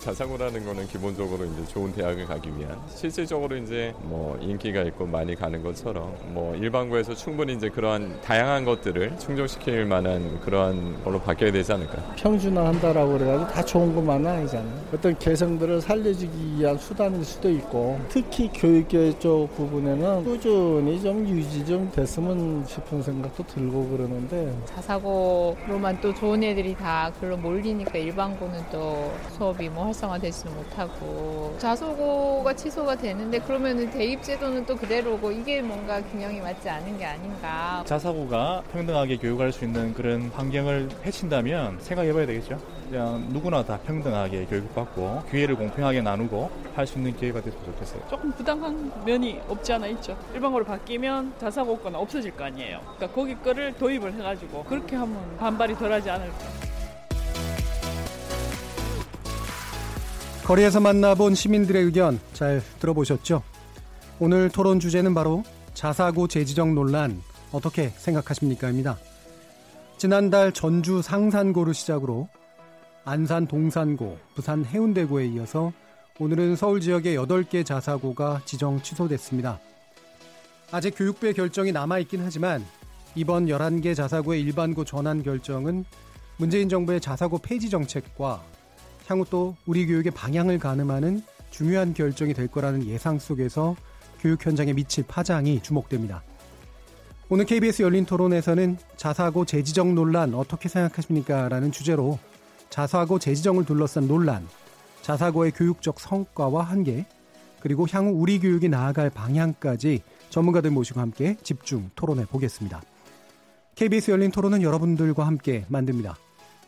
자사고라는 거는 기본적으로 이제 좋은 대학을 가기 위한 실질적으로 이제 뭐 인기가 있고 많이 가는 것처럼 뭐 일반고에서 충분히 이제 그러한 다양한 것들을 충족시킬 만한 그러한 걸로 바뀌어야 되지 않을까. 평준화한다라고 그래가지고 다 좋은 것만은 아니잖아요. 어떤 개성들을 살려주기 위한 수단일 수도 있고 특히 교육계 쪽 부분에는 꾸준히 좀 유지 좀 됐으면 싶은 생각도 들고 그러는데 자사고로만 또 좋은 애들이 다 글로 몰리니까 일반고는 또 수업이 뭐 활성화되지는 못하고 자소고가 취소가 되는데 그러면은 대입 제도는 또 그대로고 이게 뭔가 균형이 맞지 않은 게 아닌가. 자사고가 평등하게 교육할 수 있는 그런 환경을 해친다면 생각해봐야 되겠죠. 그냥 누구나 다 평등하게 교육받고 기회를 공평하게 나누고 할 수 있는 기회가 됐으면 좋겠어요. 조금 부당한 면이 없지 않아 있죠. 일반고로 바뀌면 자사고과는 없어질 거 아니에요. 그러니까 거기 거를 도입을 해가지고 그렇게 하면 반발이 덜하지 않을까. 거리에서 만나본 시민들의 의견 잘 들어보셨죠? 오늘 토론 주제는 바로 자사고 재지정 논란 어떻게 생각하십니까?입니다. 지난달 전주 상산고를 시작으로 안산 동산고, 부산 해운대고에 이어서 오늘은 서울 지역의 8개 자사고가 지정 취소됐습니다. 아직 교육부의 결정이 남아있긴 하지만 이번 11개 자사고의 일반고 전환 결정은 문재인 정부의 자사고 폐지 정책과 향후 또 우리 교육의 방향을 가늠하는 중요한 결정이 될 거라는 예상 속에서 교육 현장에 미칠 파장이 주목됩니다. 오늘 KBS 열린 토론에서는 자사고 재지정 논란 어떻게 생각하십니까? 라는 주제로 자사고 재지정을 둘러싼 논란, 자사고의 교육적 성과와 한계, 그리고 향후 우리 교육이 나아갈 방향까지 전문가들 모시고 함께 집중 토론해 보겠습니다. KBS 열린 토론은 여러분들과 함께 만듭니다.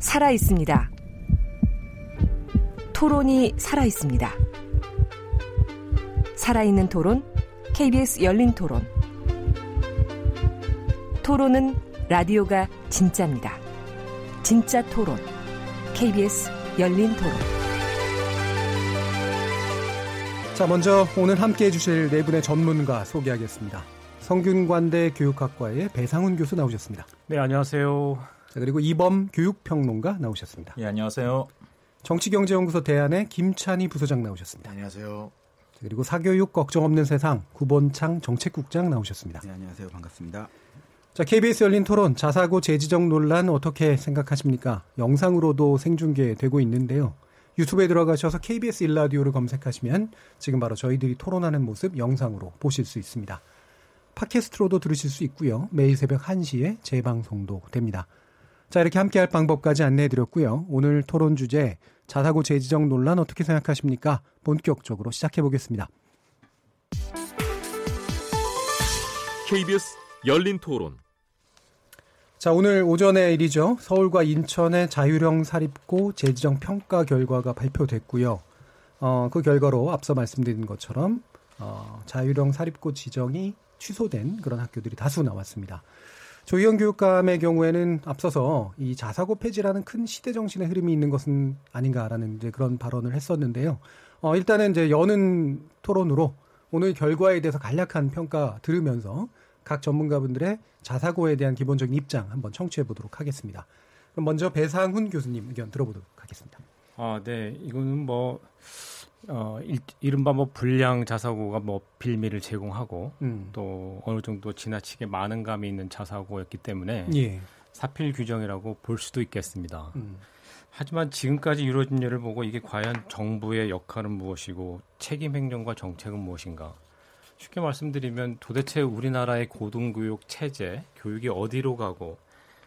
살아 있습니다. 토론이 살아 있습니다. 살아있는 토론, KBS 열린 토론. 토론은 라디오가 진짜입니다. 진짜 토론, KBS 열린 토론. 자, 먼저 오늘 함께 해주실 네 분의 전문가 소개하겠습니다. 성균관대 교육학과의 배상훈 교수 나오셨습니다. 네, 안녕하세요. 자, 그리고 이범 교육평론가 나오셨습니다. 예, 안녕하세요. 정치경제연구소 대안의 김찬희 부소장 나오셨습니다. 네, 안녕하세요. 자, 그리고 사교육 걱정 없는 세상 구본창 정책국장 나오셨습니다. 네, 안녕하세요. 반갑습니다. 자, KBS 열린 토론 자사고 재지정 논란 어떻게 생각하십니까? 영상으로도 생중계되고 있는데요. 유튜브에 들어가셔서 KBS 일라디오를 검색하시면 지금 바로 저희들이 토론하는 모습 영상으로 보실 수 있습니다. 팟캐스트로도 들으실 수 있고요. 매일 새벽 1시에 재방송도 됩니다. 자, 이렇게 함께 할 방법까지 안내해 드렸고요. 오늘 토론 주제 자사고 재지정 논란 어떻게 생각하십니까? 본격적으로 시작해 보겠습니다. KBS 열린 토론. 자, 오늘 오전의 일이죠. 서울과 인천의 자율형 사립고 재지정 평가 결과가 발표됐고요. 어, 그 결과로 앞서 말씀드린 것처럼 어, 자율형 사립고 지정이 취소된 그런 학교들이 다수 나왔습니다. 조희영 교육감의 경우에는 앞서서 이 자사고 폐지라는 큰 시대 정신의 흐름이 있는 것은 아닌가라는 이제 그런 발언을 했었는데요. 어, 일단은 이제 여는 토론으로 오늘 결과에 대해서 간략한 평가 들으면서 각 전문가분들의 자사고에 대한 기본적인 입장 한번 청취해 보도록 하겠습니다. 그럼 먼저 배상훈 교수님 의견 들어보도록 하겠습니다. 아, 네. 이거는 뭐 어, 이른바 뭐 불량 자사고가 뭐 빌미를 제공하고 음. 또 어느 정도 지나치게 많은 감이 있는 자사고였기 때문에 예. 사필 규정이라고 볼 수도 있겠습니다. 음. 하지만 지금까지 이루어진 일을 보고 이게 과연 정부의 역할은 무엇이고 책임 행정과 정책은 무엇인가? 쉽게 말씀드리면 도대체 우리나라의 고등교육 체제, 교육이 어디로 가고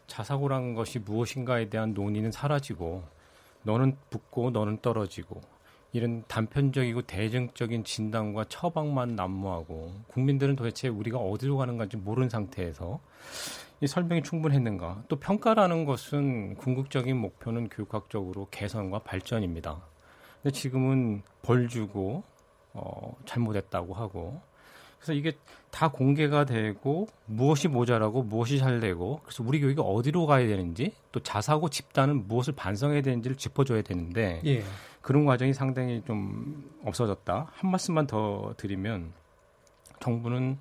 자사고라는 것이 무엇인가에 대한 논의는 사라지고 너는 붙고 너는 떨어지고 이런 단편적이고 대중적인 진단과 처방만 난무하고 국민들은 도대체 우리가 어디로 가는 건지 모르는 상태에서 이 설명이 충분했는가? 또 평가라는 것은 궁극적인 목표는 교육학적으로 개선과 발전입니다. 근데 지금은 벌 주고 어, 잘못했다고 하고 그래서 이게 다 공개가 되고 무엇이 모자라고 무엇이 잘 되고 그래서 우리 교육이 어디로 가야 되는지 또 자사고 집단은 무엇을 반성해야 되는지를 짚어줘야 되는데 예. 그런 과정이 상당히 좀 없어졌다. 한 말씀만 더 드리면 정부는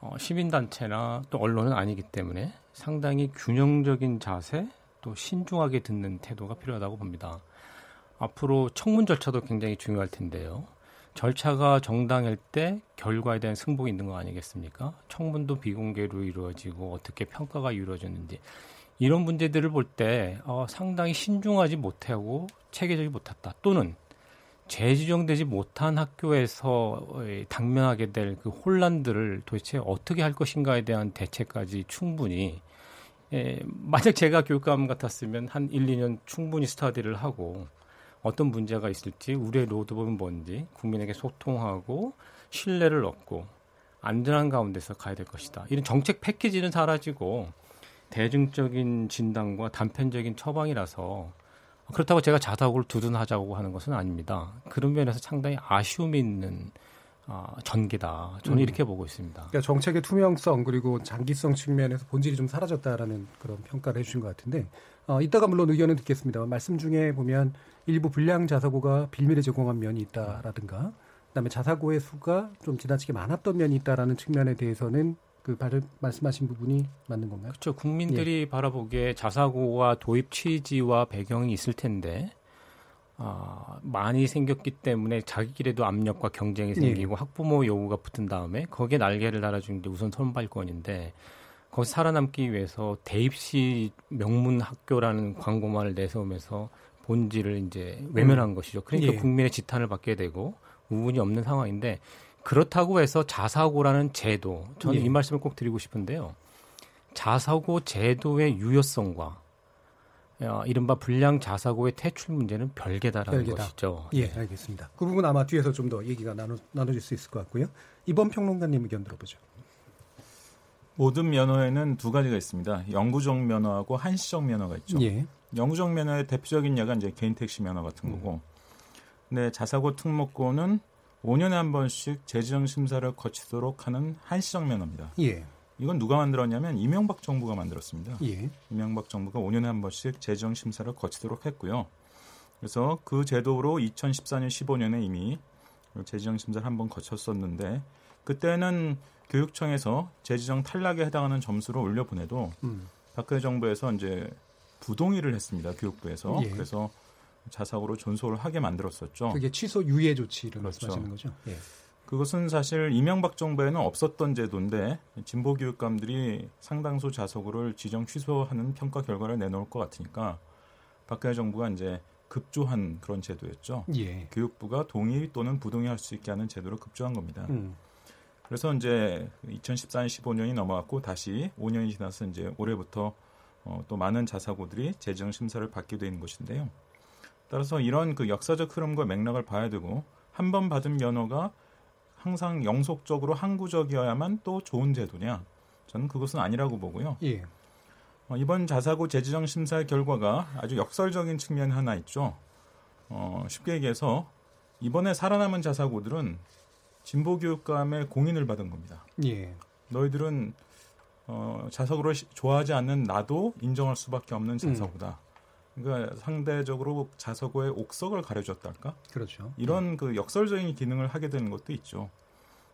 어, 시민단체나 또 언론은 아니기 때문에 상당히 균형적인 자세 또 신중하게 듣는 태도가 필요하다고 봅니다. 앞으로 청문 절차도 굉장히 중요할 텐데요. 절차가 정당할 때 결과에 대한 승복이 있는 거 아니겠습니까? 청문도 비공개로 이루어지고 어떻게 평가가 이루어졌는지 이런 문제들을 볼 때 어, 상당히 신중하지 못하고 체계적이 못했다. 또는 재지정되지 못한 학교에서 당면하게 될 그 혼란들을 도대체 어떻게 할 것인가에 대한 대책까지 충분히 예, 만약 제가 교육감 같았으면 한 1, 2년 충분히 스타디를 하고 어떤 문제가 있을지 우리의 로드맵은 뭔지 국민에게 소통하고 신뢰를 얻고 안전한 가운데서 가야 될 것이다. 이런 정책 패키지는 사라지고 대중적인 진단과 단편적인 처방이라서 그렇다고 제가 자사고를 두둔하자고 하는 것은 아닙니다. 그런 면에서 상당히 아쉬움이 있는 어, 전개다. 저는 음. 이렇게 보고 있습니다. 그러니까 정책의 투명성 그리고 장기성 측면에서 본질이 좀 사라졌다라는 그런 평가를 해주신 것 같은데 어, 이따가 물론 의견을 듣겠습니다. 말씀 중에 보면 일부 불량 자사고가 빌미를 제공한 면이 있다라든가 그다음에 자사고의 수가 좀 지나치게 많았던 면이 있다라는 측면에 대해서는 그 말씀하신 부분이 맞는 건가요? 그렇죠. 국민들이 예. 바라보기에 자사고와 도입 취지와 배경이 있을 텐데 어, 많이 생겼기 때문에 자기끼리도 압력과 경쟁이 생기고 예. 학부모 요구가 붙은 다음에 거기에 날개를 달아주는 게 우선 선발권인데 거기 살아남기 위해서 대입시 명문 학교라는 광고만을 내세우면서 본질을 이제 외면한 음. 것이죠. 그러니까 예. 국민의 지탄을 받게 되고 우분이 없는 상황인데 그렇다고 해서 자사고라는 제도, 저는 예. 이 말씀을 꼭 드리고 싶은데요. 자사고 제도의 유효성과 어, 이른바 불량 자사고의 퇴출 문제는 별개다라는 별개다. 것이죠. 예, 네. 알겠습니다. 그 부분 아마 뒤에서 좀 더 얘기가 나눠, 나눠질 수 있을 것 같고요. 이번 평론가님 의견 들어보죠. 모든 면허에는 두 가지가 있습니다. 영구적 면허하고 한시적 면허가 있죠. 예. 영구적 면허의 대표적인 예가 이제 개인 택시 면허 같은 거고. 음. 근데 자사고 특목고는 5년에 한 번씩 재지정 심사를 거치도록 하는 한시적 면허입니다. 예. 이건 누가 만들었냐면 이명박 정부가 만들었습니다. 예. 이명박 정부가 5년에 한 번씩 재정 심사를 거치도록 했고요. 그래서 그 제도로 2014년 15년에 이미 재지정 심사를 한 번 거쳤었는데 그때는 교육청에서 재지정 탈락에 해당하는 점수를 올려 보내도 음. 박근혜 정부에서 이제 부동의를 했습니다. 교육부에서. 예. 그래서 자사고로 존속을 하게 만들었었죠. 그게 취소 유예 조치를 그렇죠. 말씀하시는 거죠. 예. 그것은 사실 이명박 정부에는 없었던 제도인데 진보 교육감들이 상당수 자석을 지정 취소하는 평가 결과를 내놓을 것 같으니까 박근혜 정부가 이제 급조한 그런 제도였죠. 예. 교육부가 동의 또는 부동의할 수 있게 하는 제도를 급조한 겁니다. 음. 그래서 이제 2014년 15년이 넘어갔고 다시 5년이 지나서 이제 올해부터 어, 또 많은 자사고들이 재정 심사를 받게 되는 것인데요. 따라서 이런 그 역사적 흐름과 맥락을 봐야 되고 한 번 받은 면허가 항상 영속적으로 항구적이어야만 또 좋은 제도냐? 저는 그것은 아니라고 보고요. 예. 어, 이번 자사고 재지정 심사의 결과가 아주 역설적인 측면이 하나 있죠. 어, 쉽게 얘기해서 이번에 살아남은 자사고들은 진보 교육감의 공인을 받은 겁니다. 예. 너희들은 어, 자사고를 좋아하지 않는 나도 인정할 수밖에 없는 자사고다. 음. 그러니까 상대적으로 자서고의 옥석을 가려줬달까? 그렇죠. 이런 네. 그 역설적인 기능을 하게 되는 것도 있죠.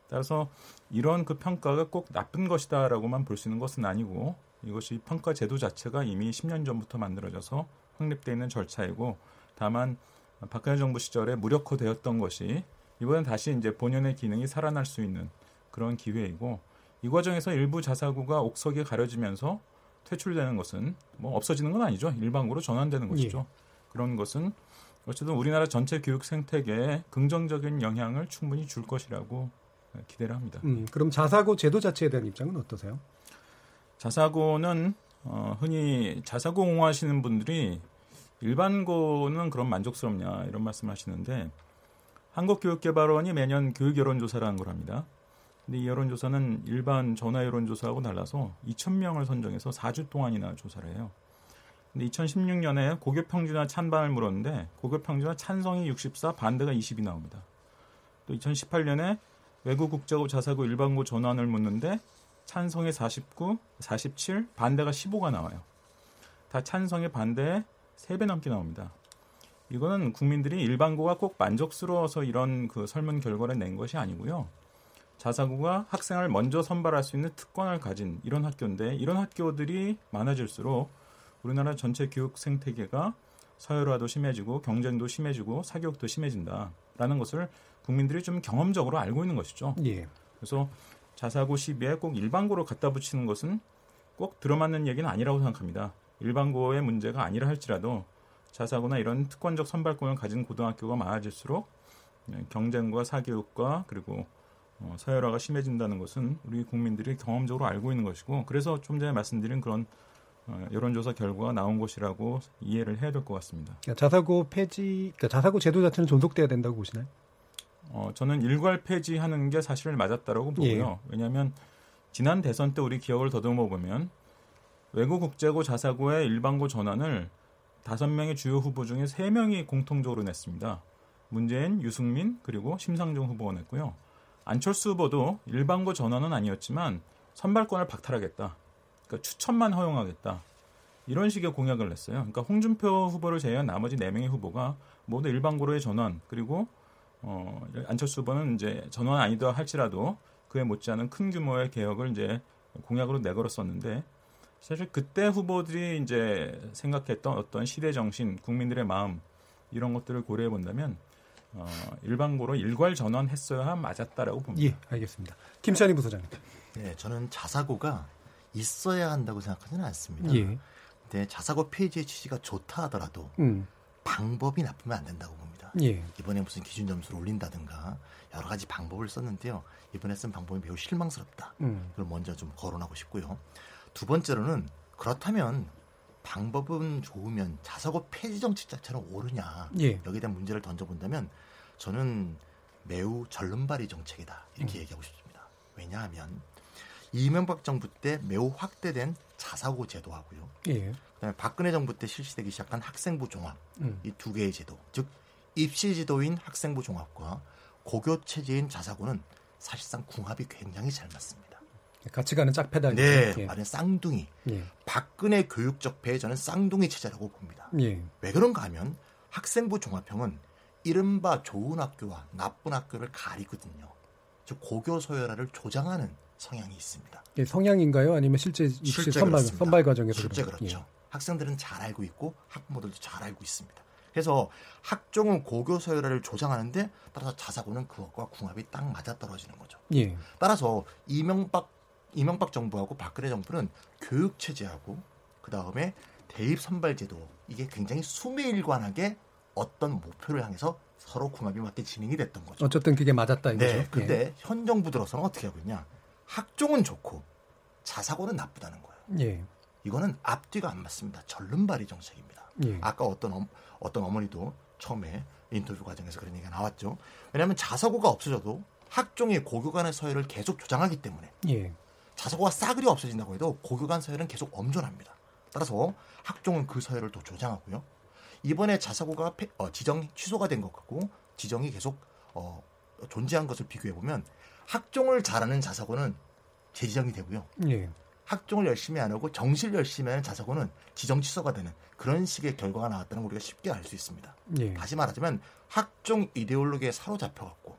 따라서 이런 그 평가가 꼭 나쁜 것이다라고만 볼 수 있는 것은 아니고 이것이 평가 제도 자체가 이미 10년 전부터 만들어져서 확립되어 있는 절차이고 다만 박근혜 정부 시절에 무력화되었던 것이 이번엔 다시 이제 본연의 기능이 살아날 수 있는 그런 기회이고 이 과정에서 일부 자사고가 옥석이 가려지면서 퇴출되는 것은 뭐 없어지는 건 아니죠. 일반고로 전환되는 것이죠. 예. 그런 것은 어쨌든 우리나라 전체 교육 생태계에 긍정적인 영향을 충분히 줄 것이라고 기대를 합니다. 음, 그럼 자사고 제도 자체에 대한 입장은 어떠세요? 자사고는 어, 흔히 자사고 옹호하시는 분들이 일반고는 그런 만족스럽냐 이런 말씀하시는데 한국교육개발원이 매년 교육 여론조사를 한 거랍니다. 근데 이 여론조사는 일반 전화 여론조사하고 달라서 2,000명을 선정해서 4주 동안이나 조사를 해요. 근데 2016년에 고교 평준화 찬반을 물었는데 고교 평준화 찬성이 64, 반대가 20이 나옵니다. 또 2018년에 외국 국제고 자사고 일반고 전환을 묻는데 찬성이 49, 47, 반대가 15가 나와요. 다 찬성의 반대에 3배 넘게 나옵니다. 이거는 국민들이 일반고가 꼭 만족스러워서 이런 그 설문 결과를 낸 것이 아니고요. 자사고가 학생을 먼저 선발할 수 있는 특권을 가진 이런 학교인데 이런 학교들이 많아질수록 우리나라 전체 교육 생태계가 서열화도 심해지고 경쟁도 심해지고 사교육도 심해진다라는 것을 국민들이 좀 경험적으로 알고 있는 것이죠. 예. 그래서 자사고 시비에 꼭 일반고로 갖다 붙이는 것은 꼭 들어맞는 얘기는 아니라고 생각합니다. 일반고의 문제가 아니라 할지라도 자사고나 이런 특권적 선발권을 가진 고등학교가 많아질수록 경쟁과 사교육과 그리고 어, 서열화가 심해진다는 것은 우리 국민들이 경험적으로 알고 있는 것이고 그래서 좀 전에 말씀드린 그런 어, 여론조사 결과가 나온 것이라고 이해를 해야 될 것 같습니다. 그러니까 자사고 폐지, 그러니까 자사고 제도 자체는 존속돼야 된다고 보시나요? 어, 저는 일괄 폐지하는 게 사실 맞았다라고 보고요. 예. 왜냐하면 지난 대선 때 우리 기억을 더듬어 보면 외국 국제고 자사고의 일반고 전환을 다섯 명의 주요 후보 중에 세 명이 공통적으로 냈습니다. 문재인, 유승민 그리고 심상정 후보가 냈고요. 안철수 후보도 일반고 전환은 아니었지만 선발권을 박탈하겠다. 그러니까 추천만 허용하겠다. 이런 식의 공약을 냈어요. 그러니까 홍준표 후보를 제외한 나머지 네 명의 후보가 모두 일반고로의 전환 그리고 어, 안철수 후보는 이제 전환 아니다 할지라도 그에 못지않은 큰 규모의 개혁을 이제 공약으로 내걸었었는데 사실 그때 후보들이 이제 생각했던 어떤 시대 정신, 국민들의 마음 이런 것들을 고려해 본다면 어, 일반고로 일괄 전환했어야 맞았다라고 봅니다. 예, 알겠습니다. 김찬희 부소장님. 네, 저는 자사고가 있어야 한다고 생각하지는 않습니다. 예. 근데 자사고 폐지의 취지가 좋다 하더라도 음. 방법이 나쁘면 안 된다고 봅니다. 예. 이번에 무슨 기준 점수를 올린다든가 여러 가지 방법을 썼는데요. 이번에 쓴 방법이 매우 실망스럽다. 음. 그걸 먼저 좀 거론하고 싶고요. 두 번째로는 그렇다면 방법은 좋으면 자사고 폐지 정책 자체는 옳으냐 예. 여기에 대한 문제를 던져본다면 저는 매우 절름발이 정책이다 이렇게 음. 얘기하고 싶습니다. 왜냐하면 이명박 정부 때 매우 확대된 자사고 제도하고요. 예. 그다음에 박근혜 정부 때 실시되기 시작한 학생부 종합 음. 이두 개의 제도, 즉 입시 지도인 학생부 종합과 고교 체제인 자사고는 사실상 궁합이 굉장히 잘 맞습니다. 같이 가는 짝패다. 네, 예. 말은 쌍둥이. 예. 박근혜 교육적 폐해 저는 쌍둥이 체제라고 봅니다. 예. 왜 그런가 하면 학생부 종합형은 이른바 좋은 학교와 나쁜 학교를 가리거든요. 즉 고교 소열화를 조장하는 성향이 있습니다. 예, 성향인가요? 아니면 실제 입시 선발, 선발 과정에서 실제 그렇죠. 예. 학생들은 잘 알고 있고 학부모들도 잘 알고 있습니다. 그래서 학종은 고교 소열화를 조장하는데 따라서 자사고는 그것과 궁합이 딱 맞아 떨어지는 거죠. 예. 따라서 이명박 이명박 정부하고 박근혜 정부는 교육 체제하고 그 다음에 대입 선발 제도 이게 굉장히 수매일관하게 어떤 목표를 향해서 서로 궁합이 맞게 진행이 됐던 거죠. 어쨌든 그게 맞았다 이거죠. 네. 근데 예. 현 정부 들어서는 어떻게 하고 있냐? 학종은 좋고 자사고는 나쁘다는 거예요. 예. 이거는 앞뒤가 안 맞습니다. 절름발이 정책입니다. 예. 아까 어떤 어, 어떤 어머니도 처음에 인터뷰 과정에서 그런 얘기가 나왔죠. 왜냐하면 자사고가 없어져도 학종의 고교 간의 서열을 계속 조장하기 때문에 예. 자사고가 싸그리 없어진다고 해도 고교 간 서열은 계속 엄존합니다. 따라서 학종은 그 서열을 더 조장하고요. 이번에 자사고가 어, 지정 취소가 된 것 같고 지정이 계속 어, 존재한 것을 비교해 보면 학종을 잘하는 자사고는 재지정이 되고요. 예. 학종을 열심히 안 하고 정시를 열심히 하는 자사고는 지정 취소가 되는 그런 식의 결과가 나왔다는 걸 우리가 쉽게 알 수 있습니다. 예. 다시 말하자면 학종 이데올로기에 사로잡혀갖고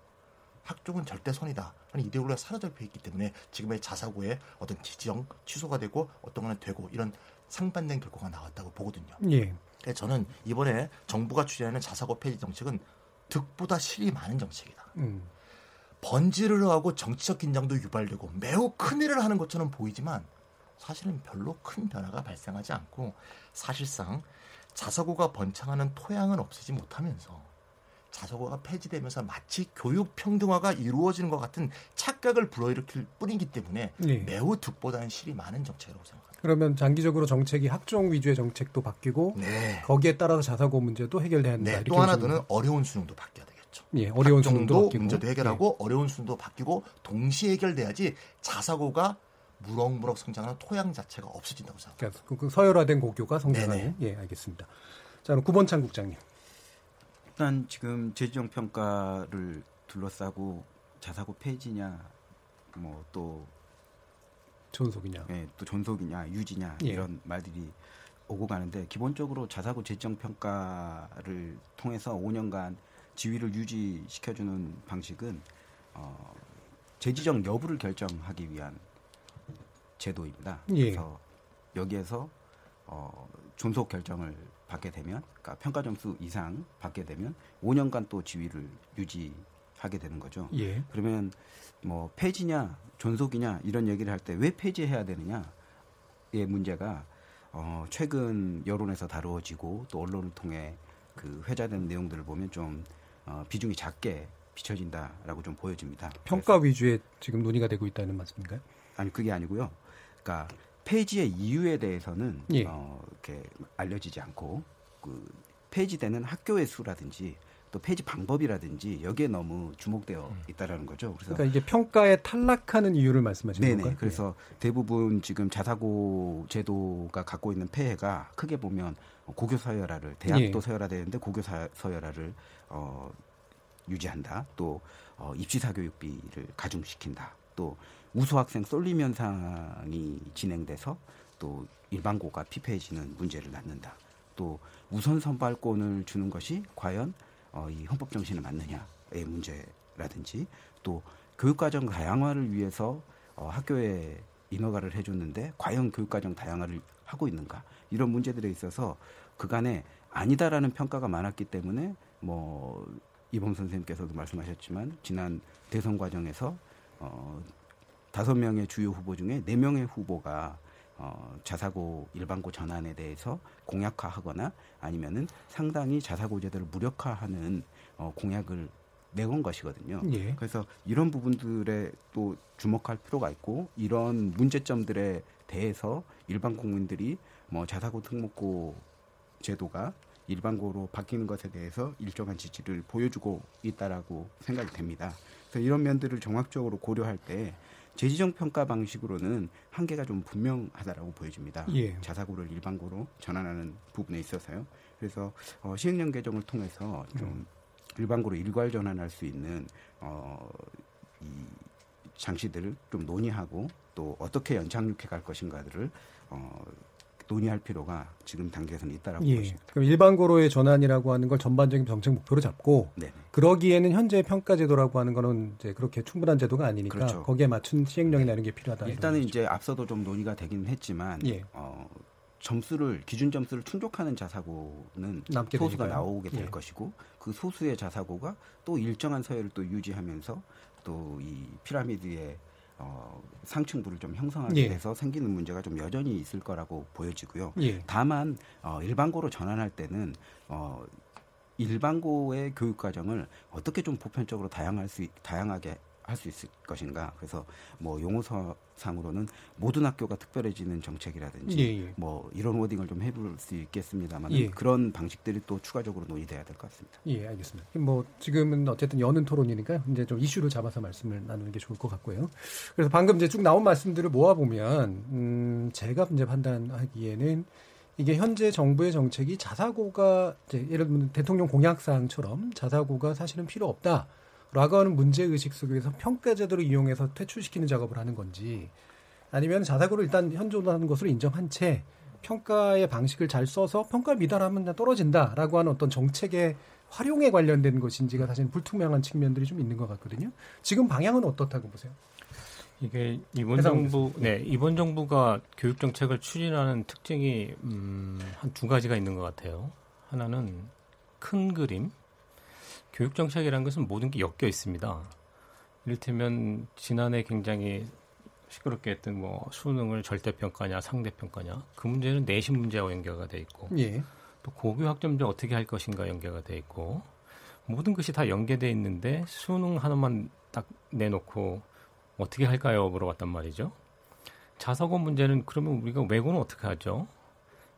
학종은 절대 손이다 하는 이데올로기가 사라져 있기 때문에 지금의 자사고에 어떤 지정 취소가 되고 어떤 거는 되고 이런 상반된 결과가 나왔다고 보거든요. 예. 저는 이번에 정부가 추진하는 자사고 폐지 정책은 득보다 실이 많은 정책이다. 음. 번지를 하고 정치적 긴장도 유발되고 매우 큰 일을 하는 것처럼 보이지만 사실은 별로 큰 변화가 발생하지 않고 사실상 자사고가 번창하는 토양은 없애지 못하면서 자사고가 폐지되면서 마치 교육 평등화가 이루어지는 것 같은 착각을 불러일으킬 뿐이기 때문에 네. 매우 득보다는 실이 많은 정책이라고 생각합니다. 그러면 장기적으로 정책이 학종 위주의 정책도 바뀌고 네. 거기에 따라서 자사고 문제도 해결돼야 한다. 네. 또 하나 더는 어려운 수능도 바뀌어야 되겠죠. 예, 어려운 수능도 문제도 해결하고 예. 어려운 수능도 바뀌고 동시에 해결돼야지 자사고가 무럭무럭 성장하는 토양 자체가 없어진다고 생각합니다. 그러니까 그 서열화된 고교가 성장하는. 예, 알겠습니다. 자, 그럼 구본창 국장님. 일단 지금 재지정 평가를 둘러싸고 자사고 폐지냐, 뭐 또 존속이냐, 예, 또 존속이냐, 유지냐 예. 이런 말들이 오고 가는데 기본적으로 자사고 재정 평가를 통해서 5년간 지위를 유지시켜주는 방식은 어, 재지정 여부를 결정하기 위한 제도입니다. 예. 그래서 여기에서 어, 존속 결정을 받게 되면, 그러니까 평가 점수 이상 받게 되면 5년간 또 지위를 유지하게 되는 거죠. 예. 그러면 뭐 폐지냐 존속이냐 이런 얘기를 할 때 왜 폐지해야 되느냐의 문제가 어, 최근 여론에서 다루어지고 또 언론을 통해 그 회자된 내용들을 보면 좀 어, 비중이 작게 비춰진다라고 좀 보여집니다. 평가 위주의 지금 논의가 되고 있다는 말씀인가요? 아니 그게 아니고요. 그러니까 폐지의 이유에 대해서는 예. 어, 이렇게 알려지지 않고 그 폐지되는 학교의 수라든지 또 폐지 방법이라든지 여기에 너무 주목되어 음. 있다라는 거죠. 그래서 그러니까 이게 평가에 탈락하는 이유를 말씀하시는 네네. 건가요? 그래서 네. 대부분 지금 자사고 제도가 갖고 있는 폐해가 크게 보면 고교 서열화를 대학도 예. 서열화되는데 고교 서열화를 어, 유지한다. 또 어, 입시사 교육비를 가중시킨다. 또 우수 학생 쏠림 현상이 진행돼서 또 일반고가 피폐해지는 문제를 낳는다. 또 우선 선발권을 주는 것이 과연 어, 이 헌법 정신에 맞느냐의 문제라든지 또 교육과정 다양화를 위해서 어, 학교에 인허가를 해줬는데 과연 교육과정 다양화를 하고 있는가 이런 문제들에 있어서 그간에 아니다라는 평가가 많았기 때문에 뭐 이범 선생님께서도 말씀하셨지만 지난 대선 과정에서 어, 다섯 명의 주요 후보 중에 네 명의 후보가 어, 자사고 일반고 전환에 대해서 공약화하거나 아니면은 상당히 자사고 제도를 무력화하는 어, 공약을 내건 것이거든요. 예. 그래서 이런 부분들에 또 주목할 필요가 있고 이런 문제점들에 대해서 일반 국민들이 뭐 자사고 특목고 제도가 일반고로 바뀌는 것에 대해서 일정한 지지를 보여주고 있다라고 생각이 됩니다. 그래서 이런 면들을 종합적으로 고려할 때 재지정 평가 방식으로는 한계가 좀 분명하다라고 보여집니다. 예. 자사고를 일반고로 전환하는 부분에 있어서요. 그래서 어, 시행령 개정을 통해서 좀 음. 일반고로 일괄 전환할 수 있는 어, 이 장치들을 좀 논의하고 또 어떻게 연착륙해 갈 것인가들을 어, 논의할 필요가 지금 단계에서는 있다라고 예. 보십니다. 그럼 일반 고로의 전환이라고 하는 걸 전반적인 정책 목표로 잡고 네 그러기에는 현재 평가 제도라고 하는 거는 이제 그렇게 충분한 제도가 아니니까 그렇죠. 거기에 맞춘 시행령이나 이런 게 필요하다. 일단은 이제 앞서도 좀 논의가 되긴 했지만 예. 어, 점수를 기준 점수를 충족하는 자사고는 소수가 되니까요. 나오게 될 예. 것이고 그 소수의 자사고가 또 일정한 서열을 또 유지하면서 또 이 피라미드의 어, 상층부를 좀 형성하게 예. 돼서 생기는 문제가 좀 여전히 있을 거라고 보여지고요. 예. 다만 어, 일반고로 전환할 때는 어, 일반고의 교육 과정을 어떻게 좀 보편적으로 다양할 수 다양하게 할 수 있을 것인가. 그래서 뭐 용어상으로는 모든 학교가 특별해지는 정책이라든지 예, 예. 뭐 이런 워딩을 좀 해볼 수 있겠습니다만 예. 그런 방식들이 또 추가적으로 논의돼야 될 것 같습니다. 예, 알겠습니다. 뭐 지금은 어쨌든 여는 토론이니까 이제 좀 이슈를 잡아서 말씀을 나누는 게 좋을 것 같고요. 그래서 방금 이제 쭉 나온 말씀들을 모아 보면 음, 제가 이제 판단하기에는 이게 현재 정부의 정책이 자사고가 예를 들면 대통령 공약사항처럼 자사고가 사실은 필요 없다. 라고 하는 문제의식 속에서 평가제도를 이용해서 퇴출시키는 작업을 하는 건지 아니면 자사고를 일단 현존하는 것으로 인정한 채 평가의 방식을 잘 써서 평가 미달하면 떨어진다라고 하는 어떤 정책의 활용에 관련된 것인지가 사실 불투명한 측면들이 좀 있는 것 같거든요. 지금 방향은 어떻다고 보세요? 이게 이번 정부, 네 이번 정부가 교육 정책을 추진하는 특징이 음, 한 두 가지가 있는 것 같아요. 하나는 큰 그림, 교육 정책이라는 것은 모든 게 엮여 있습니다. 이를테면 지난해 굉장히 시끄럽게 했던 뭐 수능을 절대평가냐 상대평가냐 그 문제는 내신 문제와 연계가 돼 있고 예. 또 고교 학점제 어떻게 할 것인가 연계가 돼 있고 모든 것이 다 연계돼 있는데 수능 하나만 딱 내놓고 어떻게 할까요 물어봤단 말이죠. 자사고 문제는 그러면 우리가 외고는 어떻게 하죠?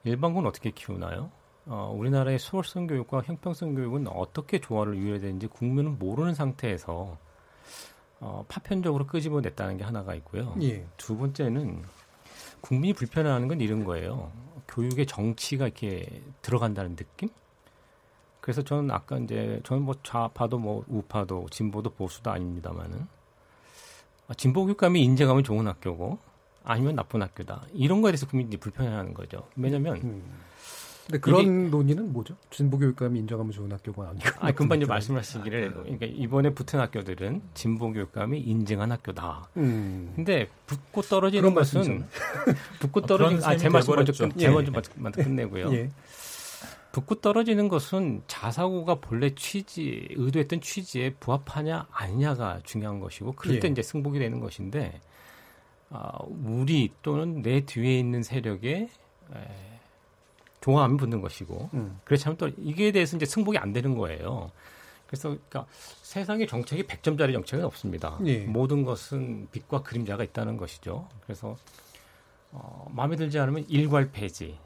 일반고는 어떻게 키우나요? 어, 우리나라의 수월성 교육과 형평성 교육은 어떻게 조화를 이루어야 되는지 국민은 모르는 상태에서 어, 파편적으로 끄집어냈다는 게 하나가 있고요. 예. 두 번째는 국민이 불편해하는 건 이런 거예요. 교육의 정치가 이렇게 들어간다는 느낌? 그래서 저는 아까 이제 저는 뭐 좌파도 뭐 우파도 진보도 보수도 아닙니다만은 아, 진보 교육감이 인정하면 좋은 학교고 아니면 나쁜 학교다 이런 거에 대해서 국민들이 불편해하는 거죠. 왜냐하면 음. 근데 그런 논의는 뭐죠? 진보 교육감이 인정하면 좋은 학교가 아니고. 아, 금방 이제 말씀하시기를 그러니까 이번에 붙은 학교들은 진보 교육감이 인증한 학교다. 음. 근데 붙고 떨어지는 것은 붙고 떨어지는 아, 제 말씀 먼저 끝, 제 예. 먼저 먼저 끝내고요. 예. 붙고 떨어지는 것은 자사고가 본래 취지 의도했던 취지에 부합하냐 아니냐가 중요한 것이고 그럴 때 예. 이제 승복이 되는 것인데 아, 우리 또는 내 뒤에 있는 세력에 에, 종합이 붙는 것이고 음. 그렇지 않으면 또 이게 대해서 이제 승복이 안 되는 거예요. 그래서 그러니까 세상에 정책이 100점짜리 정책은 없습니다. 예. 모든 것은 빛과 그림자가 있다는 것이죠. 그래서 어, 마음에 들지 않으면 일괄 폐지,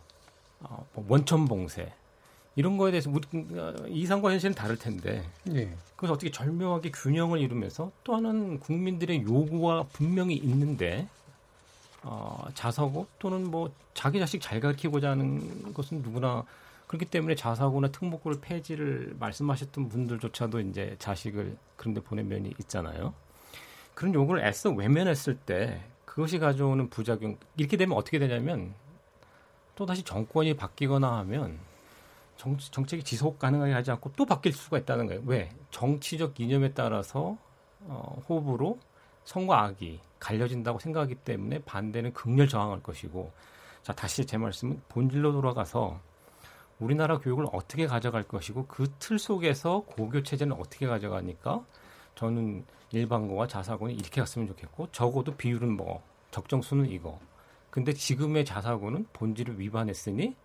어, 뭐 원천 봉쇄 이런 거에 대해서 우리 어, 이상과 현실은 다를 텐데 예. 그래서 어떻게 절묘하게 균형을 이루면서 또 하나는 국민들의 요구가 분명히 있는데 어, 자사고 또는 뭐 자기 자식 잘 가르치고자 하는 것은 누구나 그렇기 때문에 자사고나 특목고를 폐지를 말씀하셨던 분들조차도 이제 자식을 그런 데 보낸 면이 있잖아요. 그런 요구를 애써 외면했을 때 그것이 가져오는 부작용 이렇게 되면 어떻게 되냐면 또 다시 정권이 바뀌거나 하면 정, 정책이 지속 가능하게 하지 않고 또 바뀔 수가 있다는 거예요. 왜? 정치적 이념에 따라서 어, 호흡으로 성과 악이 갈려진다고 생각하기 때문에 반대는 극렬 저항할 것이고 자 다시 제 말씀은 본질로 돌아가서 우리나라 교육을 어떻게 가져갈 것이고 그 틀 속에서 고교 체제는 어떻게 가져가니까 저는 일반고와 자사고는 이렇게 갔으면 좋겠고 적어도 비율은 뭐 적정수는 이거. 근데 지금의 자사고는 본질을 위반했으니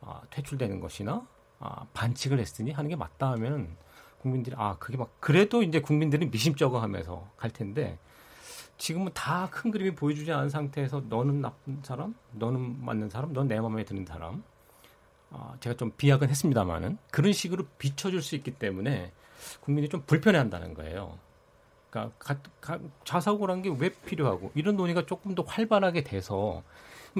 아, 퇴출되는 것이나 아, 반칙을 했으니 하는 게 맞다 하면 국민들이 아 그게 막 그래도 이제 국민들은 미심쩍어 하면서 갈 텐데 지금은 다 큰 그림이 보여주지 않은 상태에서 너는 나쁜 사람, 너는 맞는 사람, 넌 내 마음에 드는 사람. 어, 제가 좀 비약은 했습니다만은 그런 식으로 비춰줄 수 있기 때문에 국민이 좀 불편해한다는 거예요. 그러니까 가, 가, 자사고란 게 왜 필요하고 이런 논의가 조금 더 활발하게 돼서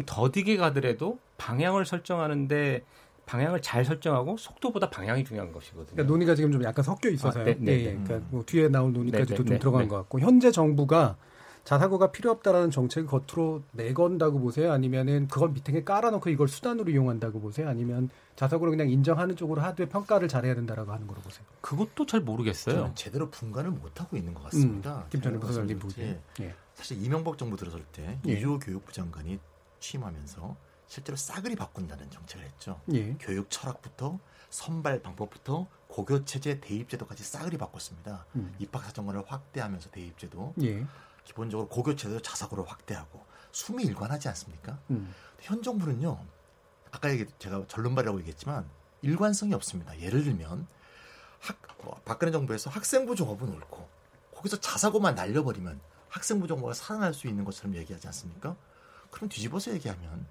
더디게 가더라도 방향을 설정하는데 방향을 잘 설정하고 속도보다 방향이 중요한 것이거든요. 그러니까 논의가 지금 좀 약간 섞여 있어서요. 아, 네, 네, 예, 네. 그러니까 뭐 뒤에 나올 논의까지도 네, 네, 좀 들어간 것 같고 현재 정부가 자사고가 필요 없다라는 정책을 겉으로 내건다고 보세요? 아니면은 그걸 밑에 깔아놓고 이걸 수단으로 이용한다고 보세요? 아니면 자사고를 그냥 인정하는 쪽으로 하되 평가를 잘해야 된다라고 하는 거로 보세요? 그것도 잘 모르겠어요. 제대로 분간을 못 하고 있는 것 같습니다. 음, 김전일 부사장님 보기에 예. 사실 이명박 정부 들어설 때 예. 이주호 교육부 장관이 취임하면서 실제로 싸그리 바꾼다는 정책을 했죠. 예. 교육 철학부터 선발 방법부터 고교 체제 대입 제도까지 싸그리 바꿨습니다. 음. 입학 사정관을 확대하면서 대입 제도. 예. 기본적으로 고교 체제도 자사고를 확대하고 숨이 일관하지 않습니까? 음. 현 정부는요. 아까 얘기 제가 전론발이라고 얘기했지만 일관성이 없습니다. 예를 들면 학 어, 박근혜 정부에서 학생부 종합은 옳고 거기서 자사고만 날려버리면 학생부 종합가 살아날 수 있는 것처럼 얘기하지 않습니까? 그럼 뒤집어서 얘기하면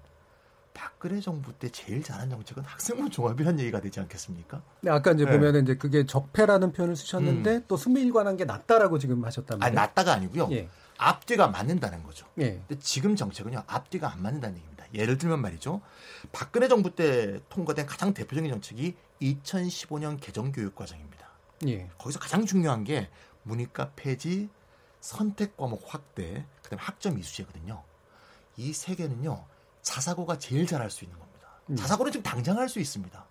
박근혜 정부 때 제일 잘한 정책은 학생부 종합이라는 얘기가 되지 않겠습니까? 네, 아까 이제 네. 보면은 이제 그게 적폐라는 표현을 쓰셨는데 음. 또 승리일관한 게 낫다라고 지금 말이에요. 아, 낫다가 아니고요. 예. 앞뒤가 맞는다는 거죠. 예. 근데 지금 정책은요 앞뒤가 안 맞는다는 얘기입니다. 예를 들면 말이죠. 박근혜 정부 때 통과된 가장 대표적인 정책이 2015년 개정 교육 과정입니다. 예. 거기서 가장 중요한 게 문이과 폐지, 선택 과목 확대, 그다음에 학점 이수제거든요. 이 세 개는요 자사고가 제일 잘할 수 있는 겁니다. 음. 자사고는 지금 당장 할 수 있습니다.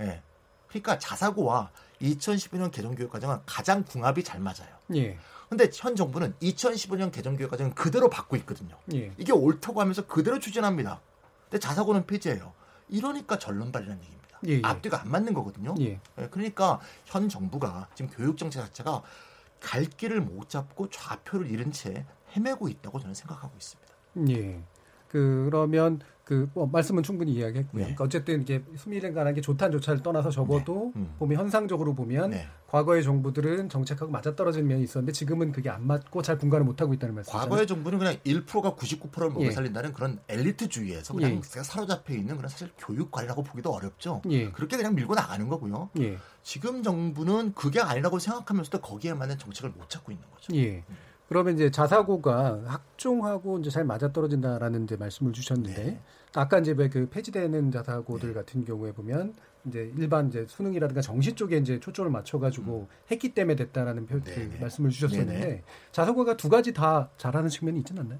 예. 그러니까 자사고와 2015년 개정교육과정은 가장 궁합이 잘 맞아요. 예. 근데 현 정부는 2015년 개정교육 과정은 그대로 받고 있거든요. 예. 이게 옳다고 하면서 그대로 추진합니다. 근데 자사고는 폐지해요. 이러니까 전론발이라는 얘기입니다. 예, 예. 앞뒤가 안 맞는 거거든요. 예. 예. 그러니까 현 정부가 지금 교육 정책 자체가 갈 길을 못 잡고 좌표를 잃은 채 헤매고 있다고 저는 생각하고 있습니다. 예. 그러면 그 뭐 말씀은 충분히 이야기했고요. 네. 그러니까 어쨌든 이게 수미랭가라는 게 좋다는 조차를 떠나서 적어도 네. 음. 보면 현상적으로 보면 네. 과거의 정부들은 정책하고 맞아떨어지는 면이 있었는데 지금은 그게 안 맞고 잘 분간을 못 하고 있다는 말씀이죠. 과거의 정부는 그냥 1%가 99%를 먹여 예. 살린다는 그런 엘리트주의에서 그냥 예. 사로잡혀 있는 그런 사실 교육관이라고 보기도 어렵죠. 예. 그렇게 그냥 밀고 나가는 거고요. 예. 지금 정부는 그게 아니라고 생각하면서도 거기에 맞는 정책을 못 찾고 있는 거죠. 예. 그러면 이제 자사고가 학종하고 이제 잘 맞아떨어진다라는 이제 말씀을 주셨는데 네. 아까 이제 그 폐지되는 자사고들 네. 같은 경우에 보면 이제 일반 이제 수능이라든가 정시 쪽에 이제 초점을 맞춰가지고 음. 했기 때문에 됐다라는 표, 네. 그 말씀을 주셨었는데. 자사고가 두 가지 다 잘하는 측면이 있지 않나요?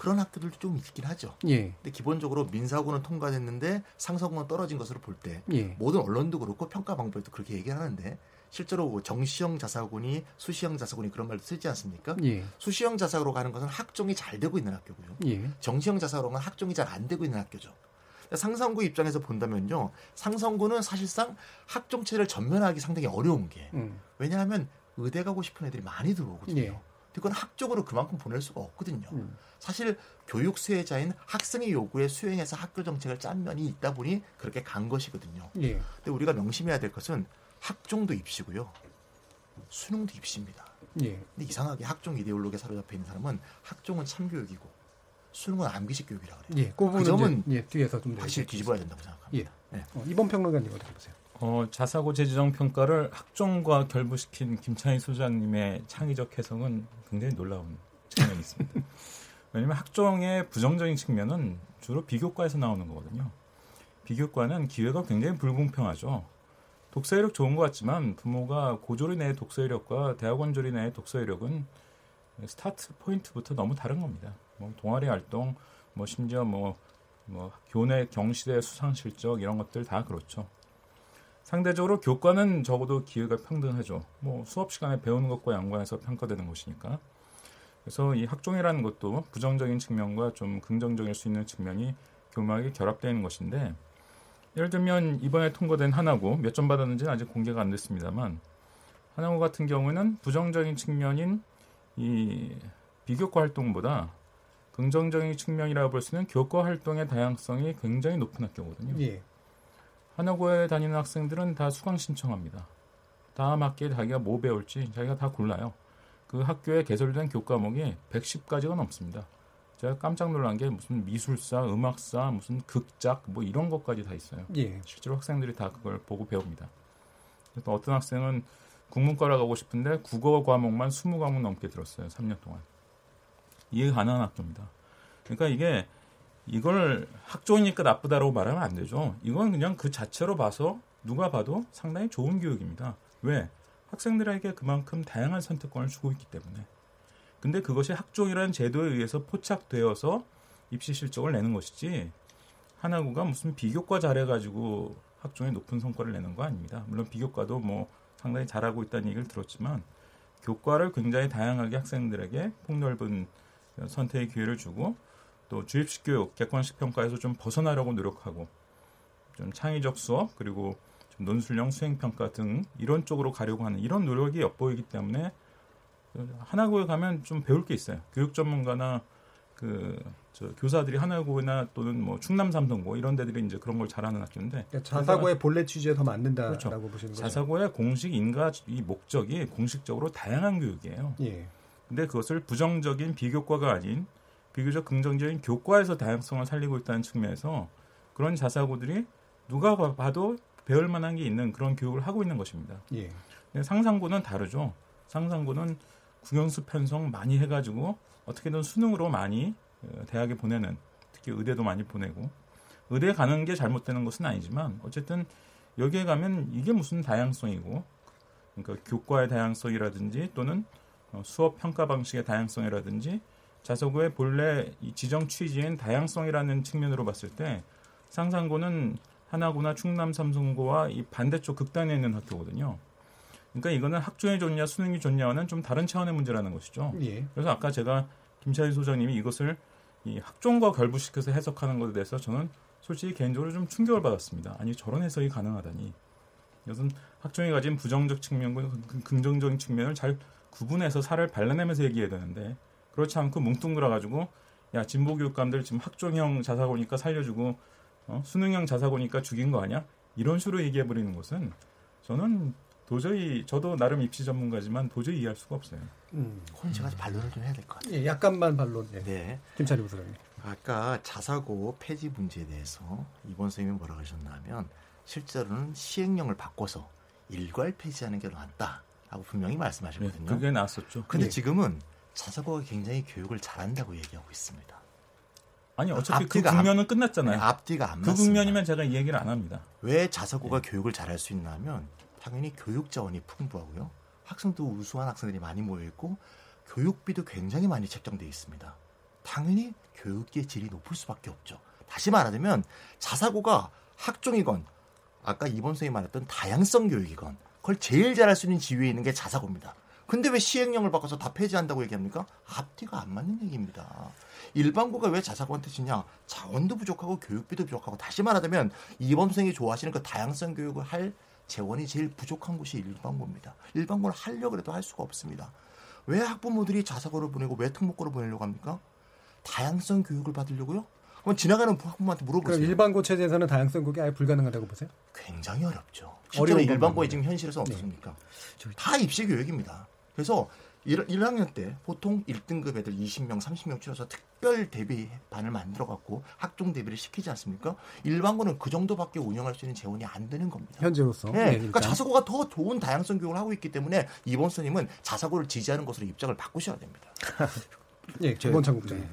그런 학교들도 좀 있긴 하죠. 예. 근데 기본적으로 민사고는 통과됐는데 상사고는 떨어진 것으로 볼때 예. 모든 언론도 그렇고 평가 방법도 그렇게 얘기하는데 실제로 정시형 자사고니 수시형 자사고니 그런 말도 쓰지 않습니까? 예. 수시형 자사고로 가는 것은 학종이 잘 되고 있는 학교고요. 예. 정시형 자사고는 학종이 잘 안 되고 있는 학교죠. 상성고 입장에서 본다면요. 상성고는 사실상 학종체를 전면하기 상당히 어려운 게 음. 왜냐하면 의대 가고 싶은 애들이 많이 들어오거든요. 예. 그건 학적으로 그만큼 보낼 수가 없거든요. 음. 사실 교육 수혜자인 학생의 요구에 수행해서 학교 정책을 짠 면이 있다 보니 그렇게 간 것이거든요. 예. 근데 우리가 명심해야 될 것은 학종도 입시고요. 수능도 입시입니다. 예. 근데 이상하게 학종 이데올로기에 사로잡혀 있는 사람은 학종은 참교육이고 수능은 암기식 교육이라 그래요. 예, 그, 그 점은 예, 뒤에서 좀 다시 뒤집어야 된다고 생각합니다. 예. 네. 어, 이번 평론가님 어떻게 보세요? 어, 자사고 재지정 평가를 학종과 결부시킨 김찬희 소장님의 창의적 해석은 굉장히 놀라운 측면이 있습니다. 왜냐하면 학종의 부정적인 측면은 주로 비교과에서 나오는 거거든요. 비교과는 기회가 굉장히 불공평하죠. 독서이력 좋은 것 같지만 부모가 고졸인 애 독서이력과 대학원 졸인 애 독서이력은 start point부터 너무 다른 겁니다. 뭐 동아리 활동, 뭐 심지어 뭐, 뭐 교내 경시대회 수상 실적 이런 것들 다 그렇죠. 상대적으로 교과는 적어도 기회가 평등하죠. 뭐 수업 시간에 배우는 것과 연관해서 평가되는 것이니까. 그래서 이 학종이라는 것도 부정적인 측면과 좀 긍정적일 수 있는 측면이 교묘하게 결합되어 있는 것인데 예를 들면 이번에 통과된 하나고 몇 점 받았는지는 아직 공개가 안 됐습니다만 하나고 같은 경우는 부정적인 측면인 이 비교과 활동보다 긍정적인 측면이라고 볼 수 있는 교과 활동의 다양성이 굉장히 높은 학교거든요. 예. 하나고에 다니는 학생들은 다 수강 신청합니다. 다음 학기에 자기가 뭐 배울지 자기가 다 골라요. 그 학교에 개설된 교과목이 110가지가 넘습니다. 제가 깜짝 놀란 게 무슨 미술사, 음악사, 무슨 극작 뭐 이런 것까지 다 있어요. 예. 실제로 학생들이 다 그걸 보고 배웁니다. 그래서 어떤 학생은 국문과라 가고 싶은데 국어 과목만 20과목 넘게 들었어요. 3년 동안. 이해 가능한 학교입니다. 그러니까 이게 이걸 학종이니까 나쁘다라고 말하면 안 되죠. 이건 그냥 그 자체로 봐서 누가 봐도 상당히 좋은 교육입니다. 왜? 학생들에게 그만큼 다양한 선택권을 주고 있기 때문에. 근데 그것이 학종이라는 제도에 의해서 포착되어서 입시 실적을 내는 것이지 하나구가 무슨 비교과 잘해가지고 학종에 높은 성과를 내는 거 아닙니다. 물론 비교과도 뭐 상당히 잘하고 있다는 얘기를 들었지만 교과를 굉장히 다양하게 학생들에게 폭넓은 선택의 기회를 주고 또 주입식 교육, 객관식 평가에서 좀 벗어나려고 노력하고 좀 창의적 수업 그리고 좀 논술형 수행 평가 등 이런 쪽으로 가려고 하는 이런 노력이 엿보이기 때문에 하나고에 가면 좀 배울 게 있어요. 교육 전문가나 그 교사들이 하나고나 또는 뭐 충남 삼성고 이런 데들이 이제 그런 걸 잘하는 학교인데 그러니까 자사고의 본래 취지에 더 맞는다라고 그렇죠. 보시는 거죠. 자사고의 공식 인가 이 목적이 공식적으로 다양한 교육이에요. 예. 근데 그것을 부정적인 비교과가 아닌 비교적 긍정적인 교과에서 다양성을 살리고 있다는 측면에서 그런 자사고들이 누가 봐도 배울 만한 게 있는 그런 교육을 하고 있는 것입니다. 예. 상상고는 다르죠. 상상고는 국영수 편성 많이 해가지고 어떻게든 수능으로 많이 어, 대학에 보내는 특히 의대도 많이 보내고 의대 가는 게 잘못되는 것은 아니지만 어쨌든 여기에 가면 이게 무슨 다양성이고 그러니까 교과의 다양성이라든지 또는 어, 수업 평가 방식의 다양성이라든지 자서구의 본래 이 지정 취지인 다양성이라는 측면으로 봤을 때 상상고는 하나고나 충남 삼성고와 이 반대쪽 극단에 있는 학교거든요. 그러니까 이거는 학종이 좋냐 수능이 좋냐와는 좀 다른 차원의 문제라는 것이죠. 예. 그래서 아까 제가 김차희 소장님이 이것을 이 학종과 결부시켜서 해석하는 것에 대해서 저는 솔직히 개인적으로 좀 충격을 받았습니다. 아니 저런 해석이 가능하다니. 이것은 학종이 가진 부정적 측면과 긍정적인 측면을 잘 구분해서 살을 발라내면서 얘기해야 되는데 그렇지 않고 뭉뚱그려 가지고 야 진보 교육감들 지금 학종형 자사고니까 살려주고 어? 수능형 자사고니까 죽인 거 아니야? 이런 식으로 얘기해 버리는 것은 저는 도저히 저도 나름 입시 전문가지만 도저히 이해할 수가 없어요. 음. 그건 제가 반론을 좀 해야 될 것 같아요. 예, 약간만 반론. 네. 네. 김찬희 부사장님. 아까 자사고 폐지 문제에 대해서 이번 선생님이 뭐라고 하셨냐면 실제로는 시행령을 바꿔서 일괄 폐지하는 게 낫다라고 분명히 말씀하셨거든요. 네, 그게 나왔었죠. 근데 네. 지금은 자사고가 굉장히 교육을 잘한다고 얘기하고 있습니다. 아니 어차피 그 국면은 끝났잖아요. 네, 앞뒤가 안 그 맞습니다. 국면이면 제가 이 얘기를 안 합니다. 왜 자사고가 네. 교육을 잘할 수 있냐면 당연히 교육 자원이 풍부하고요. 학생도 우수한 학생들이 많이 모여 있고 교육비도 굉장히 많이 책정되어 있습니다. 당연히 교육의 질이 높을 수밖에 없죠. 다시 말하자면 자사고가 학종이건 아까 이번 선생님이 말했던 다양성 교육이건 그걸 제일 잘할 수 있는 지위에 있는 게 자사고입니다. 근데 왜 시행령을 바꿔서 다 폐지한다고 얘기합니까? 앞뒤가 안 맞는 얘기입니다. 일반고가 왜 자사고한테 지냐? 자원도 부족하고 교육비도 부족하고 다시 말하자면 이번 선생이 좋아하시는 그 다양성 교육을 할 재원이 제일 부족한 곳이 일반고입니다. 일반고를 하려고 해도 할 수가 없습니다. 왜 학부모들이 자사고를 보내고 왜 특목고를 보내려고 합니까? 다양성 교육을 받으려고요? 그럼 지나가는 학부모한테 물어보세요. 일반고 체제에서는 다양성 교육이 아예 불가능하다고 보세요? 굉장히 어렵죠. 실제로 일반고에 지금 현실에서 없습니까? 네. 다 입시 교육입니다. 그래서 1, 1학년 때 보통 1등급 애들 20명, 30명 줄여서 특별 대비반을 만들어 갖고 학종 대비를 시키지 않습니까? 일반고는 그 정도밖에 운영할 수 있는 재원이 안 되는 겁니다. 현재로서. 네, 네 그러니까 자사고가 더 좋은 다양성 교육을 하고 있기 때문에 이번 선생님은 자사고를 지지하는 것으로 입장을 바꾸셔야 됩니다. 예, 김원창 국장. 네.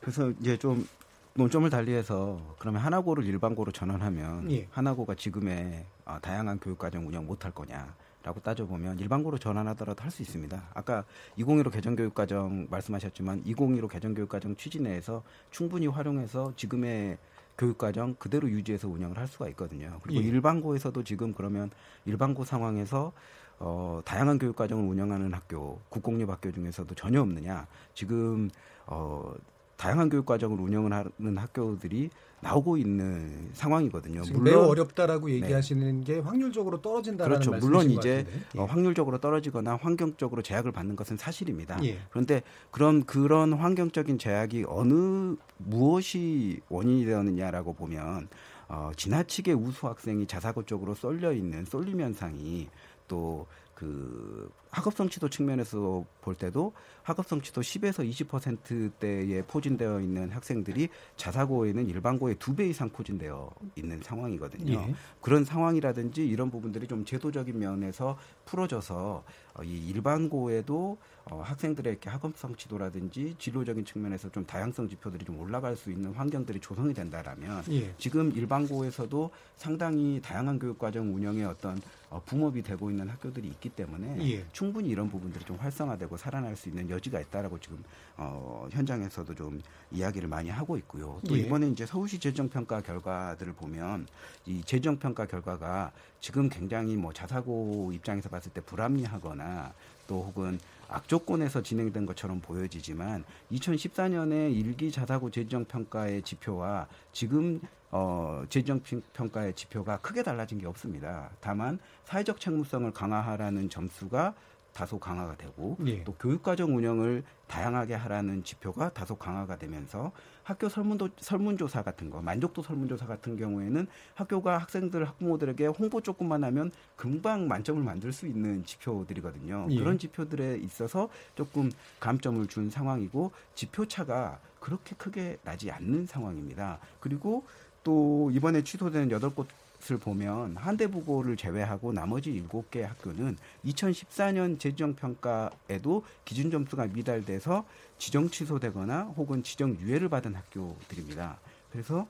그래서 이제 좀 논점을 달리해서 그러면 하나고를 일반고로 전환하면 예. 하나고가 지금의 어, 다양한 교육과정 운영 못할 거냐? 라고 따져보면 일반고로 전환하더라도 할 수 있습니다. 아까 2015 개정교육과정 말씀하셨지만 2015 개정교육과정 취지 내에서 충분히 활용해서 지금의 교육과정 그대로 유지해서 운영을 할 수가 있거든요. 그리고 예. 일반고에서도 지금 그러면 일반고 상황에서 어, 다양한 교육과정을 운영하는 학교, 국공립 학교 중에서도 전혀 없느냐. 지금 어, 다양한 교육 과정을 운영을 하는 학교들이 나오고 있는 상황이거든요. 물론 매우 어렵다라고 네. 얘기하시는 네. 게 확률적으로 떨어진다는 그렇죠. 물론 이제 예. 어, 확률적으로 떨어지거나 환경적으로 제약을 받는 것은 사실입니다. 예. 그런데 그런 그런 환경적인 제약이 어느 무엇이 원인이 되었느냐라고 보면 어, 지나치게 우수 학생이 자사고 쪽으로 쏠려 있는 쏠림 현상이 또그 학업 성취도 측면에서 볼 때도 학업 성취도 10에서 20%대에 포진되어 있는 학생들이 자사고에는 일반고의 두 배 이상 포진되어 있는 상황이거든요. 예. 그런 상황이라든지 이런 부분들이 좀 제도적인 면에서 풀어져서 어, 이 일반고에도 어, 학생들의 학업 성취도라든지 진로적인 측면에서 좀 다양성 지표들이 좀 올라갈 수 있는 환경들이 조성이 된다라면 예. 지금 일반고에서도 상당히 다양한 교육 과정 운영에 어떤 어, 붕업이 되고 있는 학교들이 있기 때문에 예. 충 분히 이런 부분들이 좀 활성화되고 살아날 수 있는 여지가 있다라고 지금 어, 현장에서도 좀 이야기를 많이 하고 있고요. 또 예. 이번에 이제 서울시 재정평가 결과들을 보면 이 재정평가 결과가 지금 굉장히 뭐 자사고 입장에서 봤을 때 불합리하거나 또 혹은 악조건에서 진행된 것처럼 보여지지만 2014년에 일기 자사고 재정 평가의 지표와 지금 어, 재정 평가의 지표가 크게 달라진 게 없습니다. 다만 사회적 책무성을 강화하라는 점수가 다소 강화가 되고 예. 또 교육과정 운영을 다양하게 하라는 지표가 다소 강화가 되면서 학교 설문도 설문조사 같은 거 만족도 설문조사 같은 경우에는 학교가 학생들 학부모들에게 홍보 조금만 하면 금방 만점을 만들 수 있는 지표들이거든요. 예. 그런 지표들에 있어서 조금 감점을 준 상황이고 지표 차가 그렇게 크게 나지 않는 상황입니다. 그리고 또 이번에 취소된 여덟 곳것 을 보면 한대부고를 제외하고 나머지 일곱 개 학교는 2014년 재정평가에도 기준 점수가 미달돼서 지정 취소되거나 혹은 지정 유예를 받은 학교들입니다. 그래서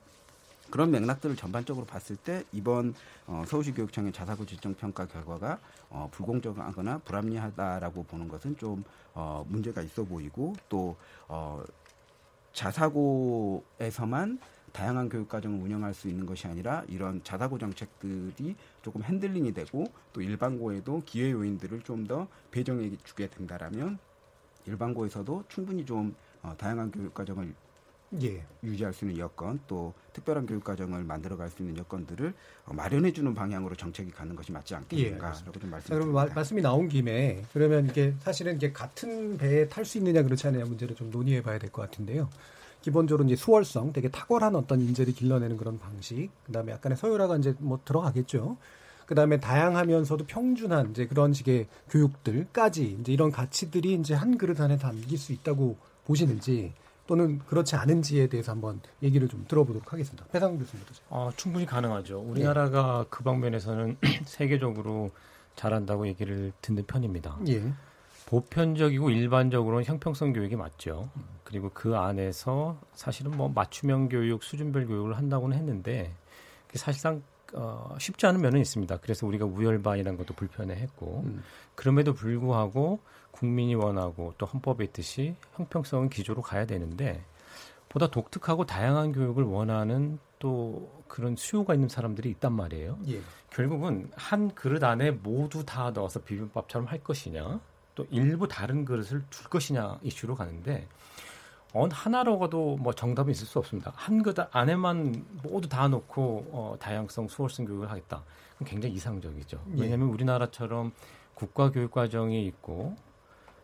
그런 맥락들을 전반적으로 봤을 때 이번 어, 서울시 교육청의 자사고 지정 평가 결과가 어, 불공정하거나 불합리하다라고 보는 것은 좀 어, 문제가 있어 보이고 또 어, 자사고에서만 다양한 교육 과정을 운영할 수 있는 것이 아니라 이런 자사고 정책들이 조금 handling이 되고 또 일반고에도 기회 요인들을 좀 더 배정해 주게 된다라면 일반고에서도 충분히 좀 어, 다양한 교육 과정을 예. 유지할 수 있는 여건 또 특별한 교육 과정을 만들어 갈 수 있는 여건들을 어, 마련해 주는 방향으로 정책이 가는 것이 맞지 않겠는가라고 예. 좀 말씀드립니다. 그럼 말씀이 나온 김에 그러면 이게 사실은 이게 같은 배에 탈 수 있느냐 그렇지 않느냐 문제를 좀 논의해 봐야 될 것 같은데요. 기본적으로 이제 수월성, 되게 탁월한 어떤 인재를 길러내는 그런 방식, 그 다음에 약간의 서열화가 이제 뭐 들어가겠죠. 그 다음에 다양하면서도 평준한 이제 그런 식의 교육들까지 이제 이런 가치들이 이제 한 그릇 안에 담길 수 있다고 보시는지 또는 그렇지 않은지에 대해서 한번 얘기를 좀 들어보도록 하겠습니다. 배상 교수님부터. 아, 충분히 가능하죠. 우리나라가 네. 그 방면에서는 세계적으로 잘한다고 얘기를 듣는 편입니다. 예. 보편적이고 일반적으로는 형평성 교육이 맞죠. 그리고 그 안에서 사실은 뭐 맞춤형 교육, 수준별 교육을 한다고는 했는데 사실상 어, 쉽지 않은 면은 있습니다. 그래서 우리가 우열반이라는 것도 불편해했고 음. 그럼에도 불구하고 국민이 원하고 또 헌법에 있듯이 형평성은 기조로 가야 되는데 보다 독특하고 다양한 교육을 원하는 또 그런 수요가 있는 사람들이 있단 말이에요. 예. 결국은 한 그릇 안에 모두 다 넣어서 비빔밥처럼 할 것이냐, 또 일부 다른 그릇을 줄 것이냐 이슈로 가는데 어느 하나로가도 뭐 정답이 있을 수 없습니다. 한 그릇 안에만 모두 다 넣고 어, 다양성 수월성 교육을 하겠다. 그럼 굉장히 이상적이죠. 예. 왜냐하면 우리나라처럼 국가 교육 과정이 있고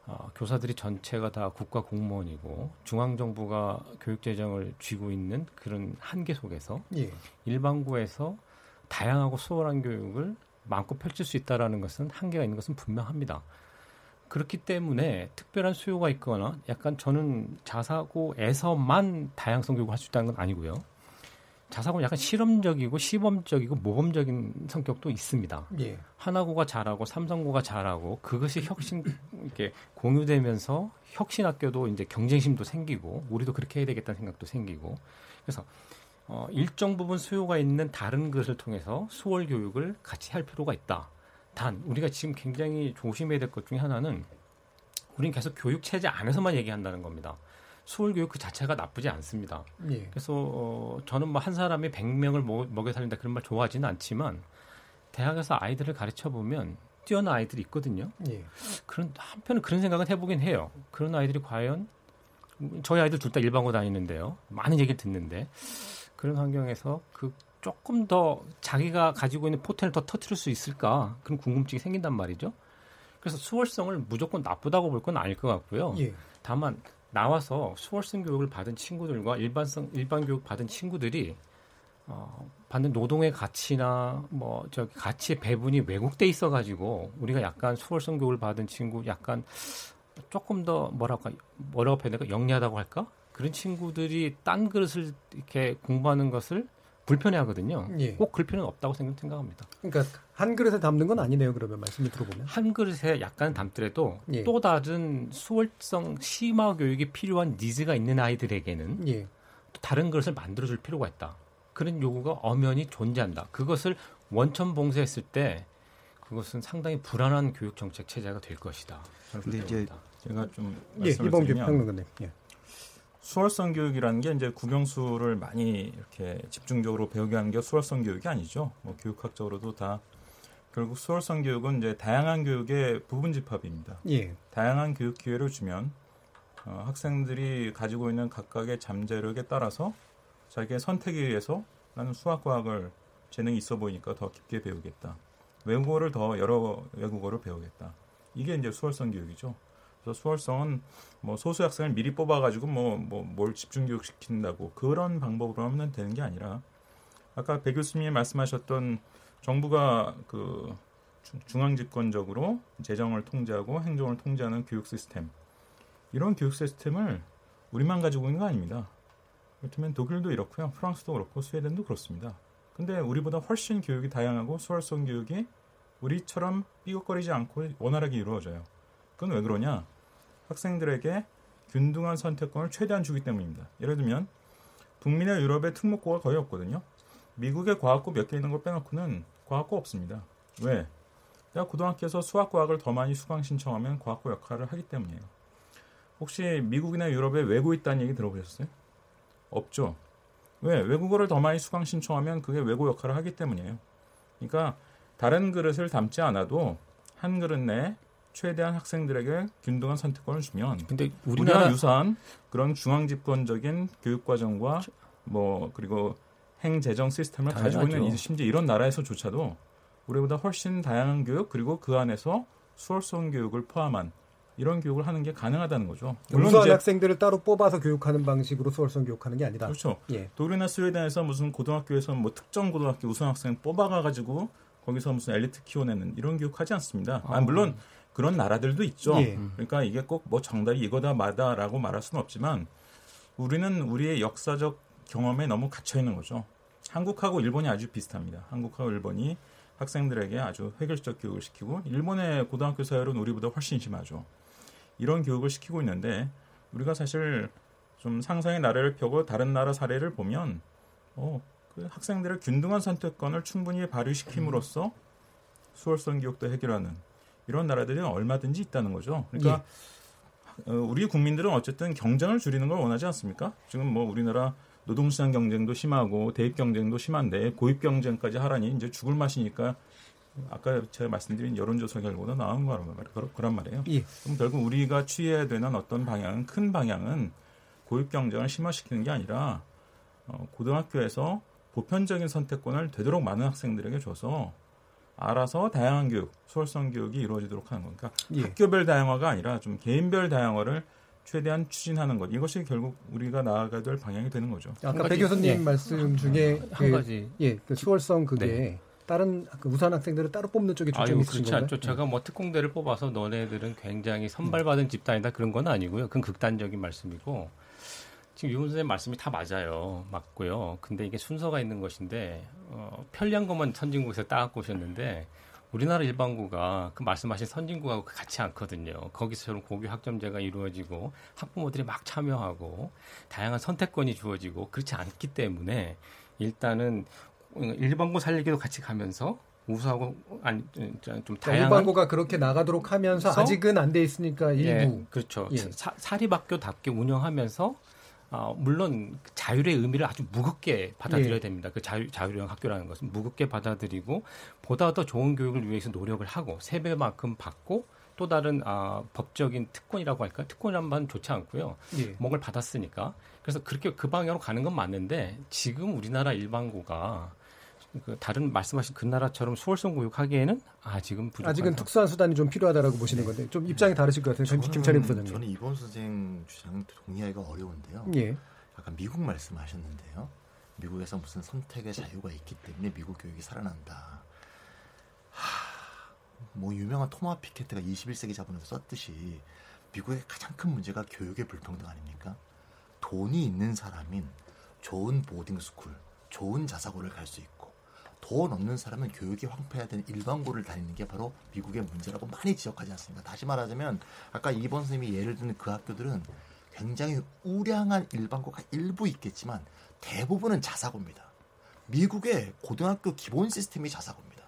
어, 교사들이 전체가 다 국가 공무원이고 중앙 정부가 교육 재정을 쥐고 있는 그런 한계 속에서 예. 일반고에서 다양하고 수월한 교육을 마음껏 펼칠 수 있다라는 것은 한계가 있는 것은 분명합니다. 그렇기 때문에 특별한 수요가 있거나 약간 저는 자사고에서만 다양성 교육을 할 수 있다는 건 아니고요. 자사고는 약간 실험적이고 시범적이고 모범적인 성격도 있습니다. 예. 하나고가 잘하고 삼성고가 잘하고 그것이 혁신 이렇게 공유되면서 혁신 학교도 이제 경쟁심도 생기고 우리도 그렇게 해야 되겠다는 생각도 생기고 그래서 어, 일정 부분 수요가 있는 다른 것을 통해서 수월 교육을 같이 할 필요가 있다. 단 우리가 지금 굉장히 조심해야 될 것 중에 하나는 우리는 계속 교육 체제 안에서만 얘기한다는 겁니다. 수월 교육 그 자체가 나쁘지 않습니다. 예. 그래서 어, 저는 뭐 한 사람이 100명을 먹여 살린다 그런 말 좋아하지는 않지만 대학에서 아이들을 가르쳐 보면 뛰어난 아이들이 있거든요. 예. 그런 한편은 그런 생각은 해보긴 해요. 그런 아이들이 과연 저희 아이들 둘 다 일반고 다니는데요. 많은 얘기를 듣는데 그런 환경에서 그 조금 더 자기가 가지고 있는 포텐을 더 터트릴 수 있을까 그런 궁금증이 생긴단 말이죠. 그래서 수월성을 무조건 나쁘다고 볼 건 아닐 것 같고요. 예. 다만 나와서 수월성 교육을 받은 친구들과 일반성 일반 교육 받은 친구들이 어, 받는 노동의 가치나 뭐 저기 가치의 배분이 왜곡돼 있어 가지고 우리가 약간 수월성 교육을 받은 친구 약간 조금 더 뭐랄까 뭐라고 표현할까 그 영리하다고 할까 그런 친구들이 딴 그릇을 이렇게 공부하는 것을 불편해하거든요. 예. 꼭 그럴 필요는 없다고 생각합니다. 그러니까 한 그릇에 담는 건 아니네요. 그러면 말씀을 들어보면 한 그릇에 약간 담더라도 예. 또 다른 수월성 심화 교육이 필요한 니즈가 있는 아이들에게는 예. 또 다른 그릇을 만들어줄 필요가 있다. 그런 요구가 엄연히 존재한다. 그것을 원천 봉쇄했을 때 그것은 상당히 불안한 교육 정책 체제가 될 것이다. 근데 이제 제가 좀 예, 이번 평론가님. 예. 수월성 교육이라는 게 이제 국영수를 많이 이렇게 집중적으로 배우게 하는 게 수월성 교육이 아니죠. 뭐 교육학적으로도 다 결국 수월성 교육은 이제 다양한 교육의 부분 집합입니다. 예. 다양한 교육 기회를 주면 어, 학생들이 가지고 있는 각각의 잠재력에 따라서 자기의 선택에 의해서 나는 수학과학을 재능이 있어 보이니까 더 깊게 배우겠다. 외국어를 더 여러 외국어를 배우겠다. 이게 이제 수월성 교육이죠. 그래서 수월성은 뭐 소수 학생을 미리 뽑아가지고 뭐 뭐 뭘 집중 교육 시킨다고 그런 방법으로 하면 되는 게 아니라 아까 배 교수님이 말씀하셨던 정부가 그 중앙 집권적으로 재정을 통제하고 행정을 통제하는 교육 시스템 이런 교육 시스템을 우리만 가지고 있는 거 아닙니다. 그렇다면 독일도 이렇고요, 프랑스도 그렇고 스웨덴도 그렇습니다. 근데 우리보다 훨씬 교육이 다양하고 수월성 교육이 우리처럼 삐걱거리지 않고 원활하게 이루어져요. 그건 왜 그러냐? 학생들에게 균등한 선택권을 최대한 주기 때문입니다. 예를 들면 북미나 유럽의 특목고가 거의 없거든요. 미국의 과학고 몇 개 있는 걸 빼놓고는 과학고 없습니다. 왜? 내가 고등학교에서 수학과학을 더 많이 수강 신청하면 과학고 역할을 하기 때문이에요. 혹시 미국이나 유럽에 외고 있다는 얘기 들어보셨어요? 없죠. 왜? 외국어를 더 많이 수강 신청하면 그게 외고 역할을 하기 때문이에요. 그러니까 다른 그릇을 담지 않아도 한 그릇 내에 최대한 학생들에게 균등한 선택권을 주면 근데 우리나라 우리와 유사한 그런 중앙 집권적인 교육 과정과 뭐 그리고 행 재정 시스템을 당연하죠. 가지고 있는 심지어 이런 나라에서조차도 우리보다 훨씬 다양한 교육 그리고 그 안에서 수월성 교육을 포함한 이런 교육을 하는 게 가능하다는 거죠. 물론 우수한 학생들을 따로 뽑아서 교육하는 방식으로 수월성 교육하는 게 아니다. 그렇죠. 예. 독일이나 스웨덴에서 무슨 고등학교에서 뭐 특정 고등학교 우수한 학생 뽑아가 가지고 거기서 무슨 엘리트 키워내는 이런 교육하지 않습니다. 아, 물론 그런 나라들도 있죠. 예. 그러니까 이게 꼭 뭐 정답이 이거다 마다라고 말할 수는 없지만 우리는 우리의 역사적 경험에 너무 갇혀 있는 거죠. 한국하고 일본이 아주 비슷합니다. 한국하고 일본이 학생들에게 아주 획일적 교육을 시키고 일본의 고등학교 사회는 우리보다 훨씬 심하죠. 이런 교육을 시키고 있는데 우리가 사실 좀 상상의 나라를 펴고 다른 나라 사례를 보면 어, 그 학생들의 균등한 선택권을 충분히 발휘시킴으로써 수월성 교육도 해결하는 이런 나라들이 얼마든지 있다는 거죠. 그러니까 예. 어, 우리 국민들은 어쨌든 경쟁을 줄이는 걸 원하지 않습니까? 지금 뭐 우리나라 노동시장 경쟁도 심하고 대입 경쟁도 심한데 고입 경쟁까지 하라니 이제 죽을 맛이니까 아까 제가 말씀드린 여론조사 결과도 나온 거란 말이에요. 말이에요. 예. 그럼 결국 우리가 취해야 되는 어떤 방향은 큰 방향은 고입 경쟁을 심화시키는 게 아니라 어, 고등학교에서 보편적인 선택권을 되도록 많은 학생들에게 줘서 알아서 다양한 교육, 수월성 교육이 이루어지도록 하는 거니까 예. 학교별 다양화가 아니라 좀 개인별 다양화를 최대한 추진하는 것 이것이 결국 우리가 나아가야 될 방향이 되는 거죠. 아까 배 교수님 예. 말씀 중에 한 그, 가지 예, 그 수월성 그게 네. 다른 그 우수한 학생들을 따로 뽑는 쪽에 초점이 있으신 그렇지 않죠. 제가 뭐 특공대를 뽑아서 너네들은 굉장히 선발받은 집단이다 그런 건 아니고요. 그건 극단적인 말씀이고 지금 유문 선생님 말씀이 다 맞아요. 맞고요. 근데 이게 순서가 있는 것인데 어, 편리한 것만 선진국에서 따갖고 오셨는데 우리나라 일반고가 그 말씀하신 선진국하고 같이 않거든요. 거기서처럼 고교 학점제가 이루어지고 학부모들이 막 참여하고 다양한 선택권이 주어지고 그렇지 않기 때문에 일단은 일반고 살리기도 같이 가면서 우수하고 아니 좀 그러니까 다양한 일반고가 그렇게 나가도록 하면서 아직은 안 돼 있으니까 일부 예, 그렇죠 예. 사, 사립학교답게 운영하면서 어, 물론 자율의 의미를 아주 무겁게 받아들여야 예. 됩니다. 그 자유, 자율형 학교라는 것은 무겁게 받아들이고 보다 더 좋은 교육을 위해서 노력을 하고 세 배만큼 받고 또 다른 아, 법적인 특권이라고 할까 특권이란 말 좋지 않고요. 예. 뭔가를 받았으니까 그래서 그렇게 그 방향으로 가는 건 맞는데 지금 우리나라 일반고가 그 다른 말씀하신 그 나라처럼 수월성 교육하기에는 아직은 부족하다. 아직은 특수한 수단이 좀 필요하다라고 보시는 건데 좀 입장이 다르실 것 같아요. 저는, 김찬희 부사장님. 저는 이번 선생 주장 동의하기가 어려운데요. 예. 약간 미국 말씀하셨는데요. 미국에서 무슨 선택의 자유가 있기 때문에 미국 교육이 살아난다. 하, 뭐 유명한 토마 피케트가 21세기 자본에서 썼듯이 미국의 가장 큰 문제가 교육의 불평등 아닙니까? 돈이 있는 사람은 좋은 boarding school, 좋은 자사고를 갈 수 있고 돈 없는 사람은 교육이 황폐해야 되는 일반고를 다니는 게 바로 미국의 문제라고 많이 지적하지 않습니까? 다시 말하자면 아까 이범 선생님이 예를 드는 그 학교들은 굉장히 우량한 일반고가 일부 있겠지만 대부분은 자사고입니다. 미국의 고등학교 기본 시스템이 자사고입니다.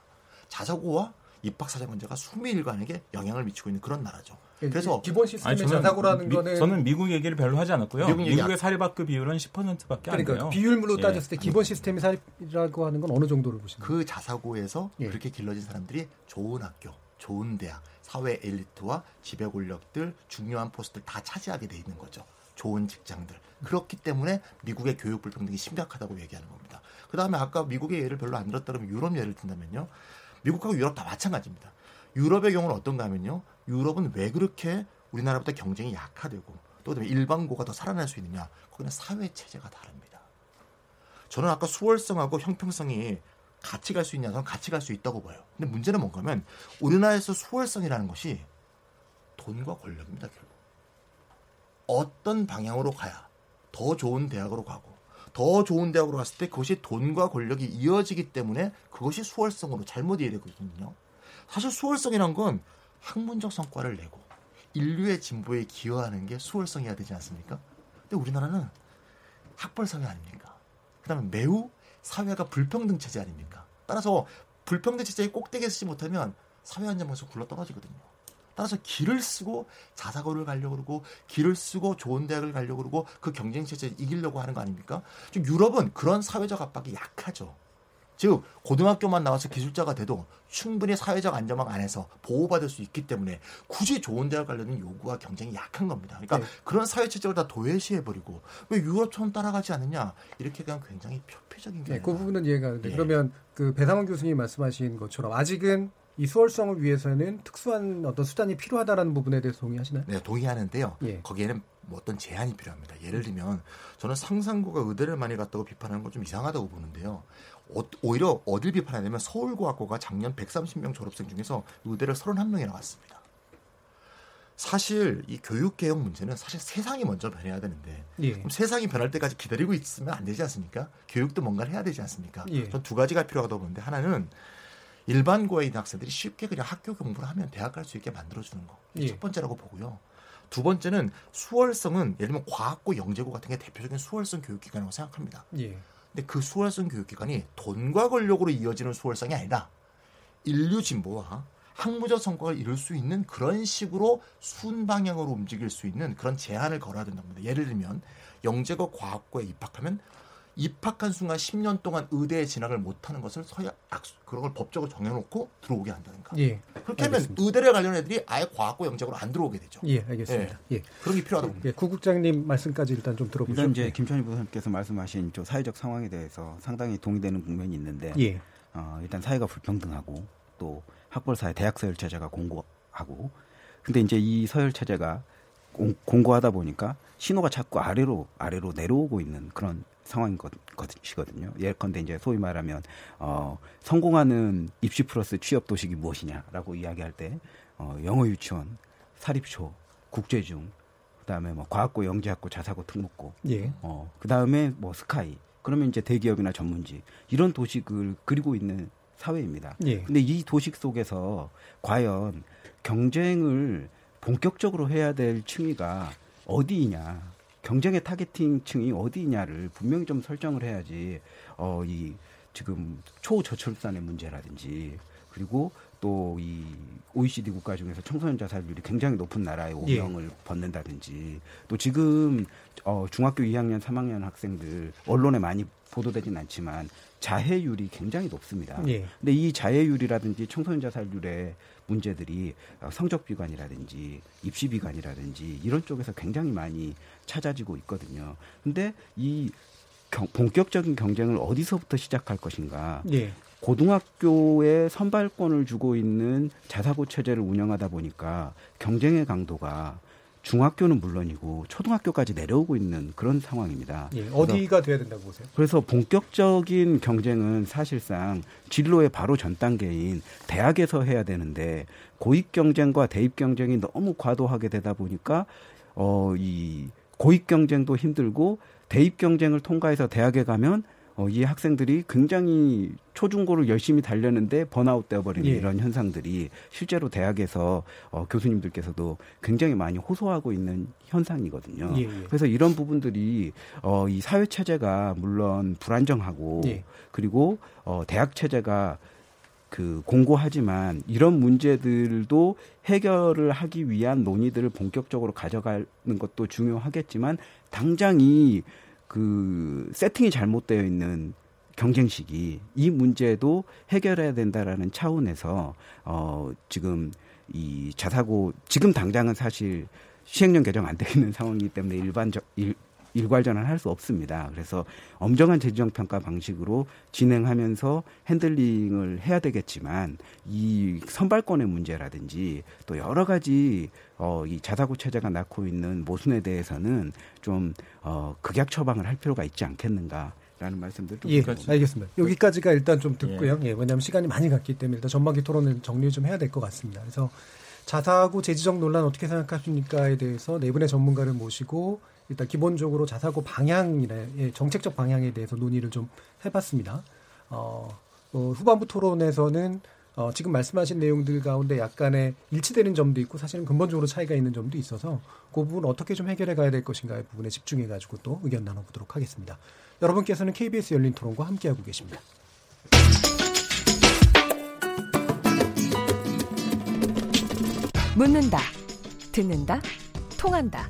자사고와 입학사정관제가 수미일관에게 영향을 미치고 있는 그런 나라죠. 예, 그래서 기본 시스템의 자사고라는 미, 거는 저는 미국 얘기를 별로 하지 않았고요. 미국 미국의 사립학교 비율은 10%밖에 그러니까 안 돼요. 비율로 예. 따졌을 때 기본 시스템이 사립이라고 하는 건 어느 정도를 보시나요? 그 자사고에서 예. 그렇게 길러진 사람들이 좋은 학교, 좋은 대학, 사회 엘리트와 지배 권력들, 중요한 포스트를 다 차지하게 돼 있는 거죠. 좋은 직장들. 그렇기 때문에 미국의 교육 불평등이 심각하다고 얘기하는 겁니다. 그 다음에 아까 미국의 예를 별로 안 들었다 그러면 유럽 예를 든다면요. 미국하고 유럽 다 마찬가지입니다. 유럽의 경우는 어떤가 하면요. 유럽은 왜 그렇게 우리나라보다 경쟁이 약화되고 또 일반고가 더 살아날 수 있느냐? 거기는 사회 체제가 다릅니다. 저는 아까 수월성하고 형평성이 같이 갈 수 있냐? 저는 같이 갈 수 있다고 봐요. 근데 문제는 뭔가 하면 우리나라에서 수월성이라는 것이 돈과 권력입니다, 결국. 어떤 방향으로 가야 더 좋은 대학으로 가고 더 좋은 대학으로 갔을 때 그것이 돈과 권력이 이어지기 때문에 그것이 수월성으로 잘못 이해되거든요. 사실 수월성이란 건 학문적 성과를 내고 인류의 진보에 기여하는 게 수월성이어야 되지 않습니까? 근데 우리나라는 학벌 사회 아닙니까? 그다음에 매우 사회가 불평등 체제 아닙니까? 따라서 불평등 체제의 꼭대기에 서지 못하면 사회 안전망에서 굴러 떨어지거든요. 따라서 길을 쓰고 자사고를 가려고 그러고 길을 쓰고 좋은 대학을 가려고 그러고 그 경쟁 체제를 이기려고 하는 거 아닙니까? 좀 유럽은 그런 사회적 압박이 약하죠. 즉 고등학교만 나와서 기술자가 돼도 충분히 사회적 안전망 안에서 보호받을 수 있기 때문에 굳이 좋은 대학 가려는 요구와 경쟁이 약한 겁니다. 그러니까 네. 그런 사회 체제를 다 도외시해버리고 왜 유럽처럼 따라가지 않느냐 이렇게 그냥 굉장히 표피적인 게. 네, 그 부분은 이해가 가는데 예. 그러면 그 배상원 교수님 말씀하신 것처럼 아직은 이 수월성을 위해서는 특수한 어떤 수단이 필요하다라는 부분에 대해서 동의하시나요? 네, 동의하는데요. 예. 거기에는 뭐 어떤 제한이 필요합니다. 예를 들면 저는 상상고가 의대를 많이 갔다고 비판하는 건 좀 이상하다고 보는데요. 어, 오히려 어딜 비판하냐면 서울고학고가 작년 130명 졸업생 중에서 의대를 31명이 나왔습니다. 사실 이 교육 개혁 문제는 사실 세상이 먼저 변해야 되는데 예. 그럼 세상이 변할 때까지 기다리고 있으면 안 되지 않습니까? 교육도 뭔가를 해야 되지 않습니까? 예. 전두 가지가 필요하다고 보는데 하나는 일반고에 있는 학생들이 쉽게 그냥 학교 공부를 하면 대학 갈 수 있게 만들어주는 거. 예. 첫 번째라고 보고요. 두 번째는 수월성은 예를 들면 과학고 영재고 같은 게 대표적인 수월성 교육기관이라고 생각합니다. 예. 근데 그 수월성 교육기관이 돈과 권력으로 이어지는 수월성이 아니라 인류 진보와 학무적 성과를 이룰 수 있는 그런 식으로 순방향으로 움직일 수 있는 그런 제한을 걸어야 된다고 합니다. 예를 들면 영재고 과학고에 입학하면 입학한 순간 10년 동안 의대에 진학을 못하는 것을 서야 그런 걸 법적으로 정해놓고 들어오게 한다든가. 예. 그렇게 하면. 의대를 가려는 애들이 아예 과학고 영적으로 안 들어오게 되죠. 예, 알겠습니다. 예. 예. 그런 게 필요하다고 봅니다. 예, 구국장님 말씀까지 일단 좀 들어보죠. 일단 이제 김천희 부장님께서 말씀하신 저 사회적 상황에 대해서 상당히 동의되는 국면이 있는데, 예. 어, 일단 사회가 불평등하고 또 학벌 사회, 대학 서열 체제가 공고하고, 근데 이제 이 서열 체제가 공고하다 보니까 신호가 자꾸 아래로 아래로 내려오고 있는 그런 상황인 것이거든요. 예컨대 이제 소위 말하면 어, 성공하는 입시 플러스 취업 도식이 무엇이냐라고 이야기할 때 어, 영어 유치원, 사립초, 국제중, 그다음에 뭐 과학고, 영재학고, 자사고, 특목고, 예. 어, 그다음에 뭐 스카이. 그러면 이제 대기업이나 전문직 이런 도식을 그리고 있는 사회입니다. 예. 근데 이 도식 속에서 과연 경쟁을 본격적으로 해야 될 층위가 어디이냐 경쟁의 타겟팅층이 어디냐를 분명히 좀 설정을 해야지 어 이 지금 초저출산의 문제라든지 그리고 또 이 OECD 국가 중에서 청소년 자살률이 굉장히 높은 나라의 예. 오명을 예. 벗는다든지 또 지금 어 중학교 2학년, 3학년 학생들 언론에 많이 보도되진 않지만 자해율이 굉장히 높습니다. 예. 근데 이 자해율이라든지 청소년 자살률의 문제들이 성적 비관이라든지 입시 비관이라든지 이런 쪽에서 굉장히 많이 찾아지고 있거든요. 근데 이 경, 본격적인 경쟁을 어디서부터 시작할 것인가? 예. 고등학교에 선발권을 주고 있는 자사고 체제를 운영하다 보니까 경쟁의 강도가 중학교는 물론이고 초등학교까지 내려오고 있는 그런 상황입니다. 예, 어디가 돼야 된다고 보세요? 그래서 본격적인 경쟁은 사실상 진로의 바로 전 단계인 대학에서 해야 되는데 고익 경쟁과 대입 경쟁이 너무 과도하게 되다 보니까 어 이 고익 경쟁도 힘들고 대입 경쟁을 통과해서 대학에 가면 어, 이 학생들이 굉장히 초중고를 열심히 달렸는데 번아웃 되어버리는 예. 이런 현상들이 실제로 대학에서 어, 교수님들께서도 굉장히 많이 호소하고 있는 현상이거든요. 예, 예. 그래서 이런 부분들이 어, 이 사회 체제가 물론 불안정하고 예. 그리고 어, 대학 체제가 그 공고하지만 이런 문제들도 해결을 하기 위한 논의들을 본격적으로 가져가는 것도 중요하겠지만 당장 이 그 세팅이 잘못되어 있는 경쟁식이 이 문제도 해결해야 된다라는 차원에서 어 지금 이 자사고 지금 당장은 사실 시행령 개정 안 되어 있는 상황이기 때문에 일반적 일, 일괄전환 할수 없습니다. 그래서 엄정한 재정 평가 방식으로 진행하면서 핸들링을 해야 되겠지만 이 선발권의 문제라든지 또 여러 가지 어, 이 자사고 체제가 낳고 있는 모순에 대해서는 좀 어, 극약 처방을 할 필요가 있지 않겠는가. 라는 말씀들 좀 예, 알겠습니다. 여기까지가 일단 좀 듣고요. 예. 예, 왜냐하면 시간이 많이 갔기 때문에 일단 전반기 토론을 정리 좀 해야 될 것 같습니다. 그래서 자사고 재지적 논란 어떻게 생각하십니까에 대해서 네 분의 전문가를 모시고 일단 기본적으로 자사고 방향이나 예, 정책적 방향에 대해서 논의를 좀 해봤습니다. 어, 어, 후반부 토론에서는 어, 지금 말씀하신 내용들 가운데 약간의 일치되는 점도 있고 사실은 근본적으로 차이가 있는 점도 있어서 그 부분 어떻게 좀 해결해 가야 될 것인가의 부분에 집중해 가지고 또 의견 나눠보도록 하겠습니다. 여러분께서는 KBS 열린 토론과 함께하고 계십니다. 묻는다, 듣는다, 통한다.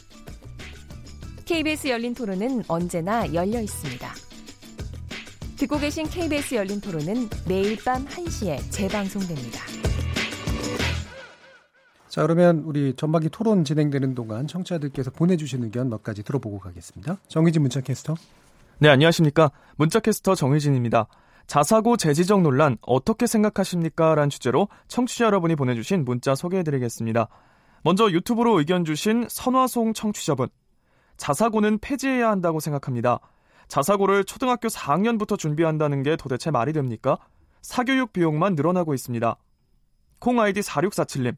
KBS 열린 토론은 언제나 열려 있습니다. 듣고 계신 KBS 열린 토론은 매일 밤 1시에 재방송됩니다. 자, 그러면 우리 전반기 토론 진행되는 동안 청취자들께서 보내주신 의견 몇 가지 들어보고 가겠습니다. 정희진 문자캐스터. 네, 안녕하십니까. 문자캐스터 정희진입니다. 자사고 재지적 논란 어떻게 생각하십니까? 라는 주제로 청취자 여러분이 보내주신 문자 소개해드리겠습니다. 먼저 유튜브로 의견 주신 선화송 청취자분. 자사고는 폐지해야 한다고 생각합니다. 자사고를 초등학교 4학년부터 준비한다는 게 도대체 말이 됩니까? 사교육 비용만 늘어나고 있습니다. 콩 아이디 4647님.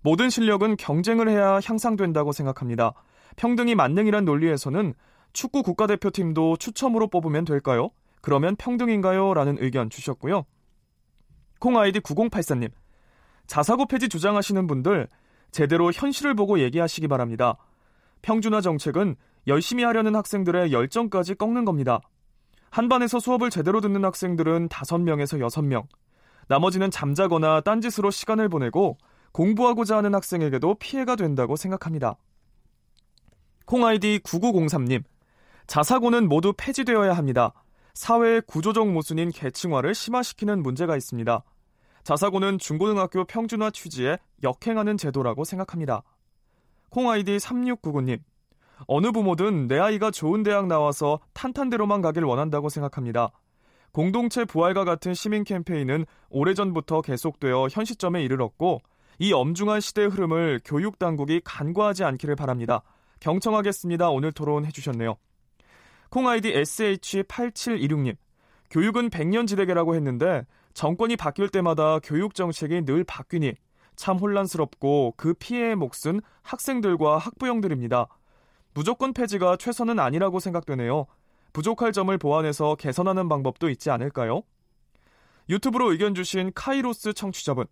모든 실력은 경쟁을 해야 향상된다고 생각합니다. 평등이 만능이란 논리에서는 축구 국가대표팀도 추첨으로 뽑으면 될까요? 그러면 평등인가요? 라는 의견 주셨고요. 콩 아이디 9084님. 자사고 폐지 주장하시는 분들 제대로 현실을 보고 얘기하시기 바랍니다. 평준화 정책은 열심히 하려는 학생들의 열정까지 꺾는 겁니다. 한 반에서 수업을 제대로 듣는 학생들은 5명에서 6명. 나머지는 잠자거나 딴짓으로 시간을 보내고 공부하고자 하는 학생에게도 피해가 된다고 생각합니다. 콩아이디 9903님. 자사고는 모두 폐지되어야 합니다. 사회의 구조적 모순인 계층화를 심화시키는 문제가 있습니다. 자사고는 중고등학교 평준화 취지에 역행하는 제도라고 생각합니다. 콩아이디 3699님. 어느 부모든 내 아이가 좋은 대학 나와서 탄탄대로만 가길 원한다고 생각합니다. 공동체 부활과 같은 시민 캠페인은 오래전부터 계속되어 현 시점에 이르렀고 이 엄중한 시대의 흐름을 교육 당국이 간과하지 않기를 바랍니다. 경청하겠습니다. 오늘 토론 해주셨네요. 콩 아이디 SH8726님. 교육은 100년 지대계라고 했는데 정권이 바뀔 때마다 교육 정책이 늘 바뀌니 참 혼란스럽고 그 피해의 몫은 학생들과 학부형들입니다. 무조건 폐지가 최선은 아니라고 생각되네요. 부족할 점을 보완해서 개선하는 방법도 있지 않을까요? 유튜브로 의견 주신 카이로스 청취자분.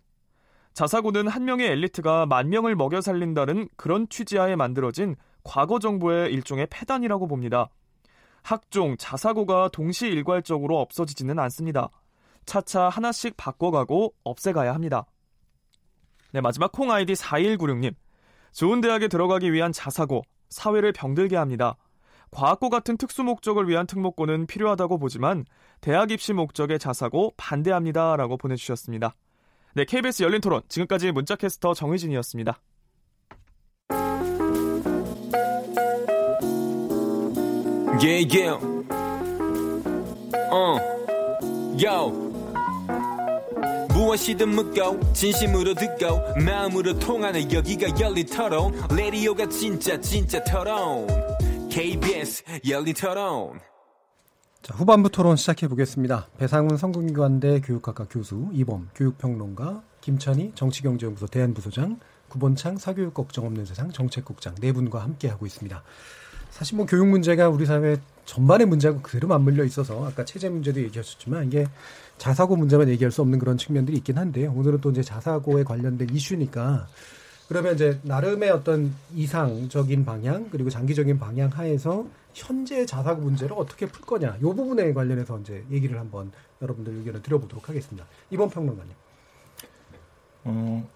자사고는 한 명의 엘리트가 만 명을 먹여 살린다는 그런 취지하에 만들어진 과거 정부의 일종의 폐단이라고 봅니다. 학종, 자사고가 동시 일괄적으로 없어지지는 않습니다. 차차 하나씩 바꿔가고 없애가야 합니다. 네, 마지막 콩 아이디 4196님. 좋은 대학에 들어가기 위한 자사고, 사회를 병들게 합니다. 과학고 같은 특수 목적을 위한 특목고는 필요하다고 보지만 대학 입시 목적의 자사고 반대합니다. 라고 보내주셨습니다. 네, KBS 열린 토론. 지금까지 문자캐스터 정의진이었습니다. Yeah, yeah. Uh. 무엇이든 묻고 진심으로 듣고 마음으로 통하는 여기가 열린 토론 레디오가 진짜 진짜 토론 KBS 열린 토론 자, 후반부 토론 시작해 보겠습니다. 배상훈 성균관대 교육학과 교수, 이범 교육평론가, 김찬희 정치경제연구소 대한부소장, 구본창 사교육 걱정 없는 세상 정책국장 네 분과 함께 하고 있습니다. 사실 뭐 교육 문제가 우리 사회 전반의 문제하고 그대로 맞물려 있어서 아까 체제 문제도 얘기하셨지만 이게 자사고 문제만 얘기할 수 없는 그런 측면들이 있긴 한데요. 오늘은 또 이제 자사고에 관련된 이슈니까 그러면 이제 나름의 어떤 이상적인 방향 그리고 장기적인 방향 하에서 현재 자사고 문제를 어떻게 풀 거냐 이 부분에 관련해서 이제 얘기를 한번 여러분들 의견을 드려보도록 하겠습니다. 이번 평론가님. 어,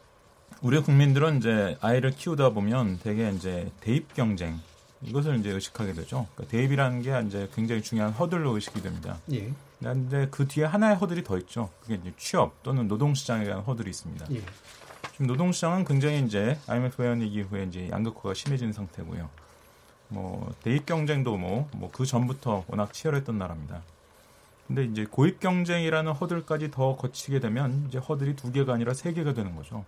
우리 국민들은 이제 아이를 키우다 보면 대개 이제 대입 경쟁 이것을 이제 의식하게 되죠. 그러니까 대입이라는 게 이제 굉장히 중요한 허들로 의식이 됩니다. 예. 그런데 그 뒤에 하나의 허들이 더 있죠. 그게 이제 취업 또는 노동시장에 대한 허들이 있습니다. 예. 지금 노동시장은 굉장히 이제 IMF 회원위기 이후에 이제 양극화가 심해진 상태고요. 뭐 대입 경쟁도 뭐 뭐 그 전부터 워낙 치열했던 나라입니다. 근데 이제 고입 경쟁이라는 허들까지 더 거치게 되면 이제 허들이 두 개가 아니라 세 개가 되는 거죠.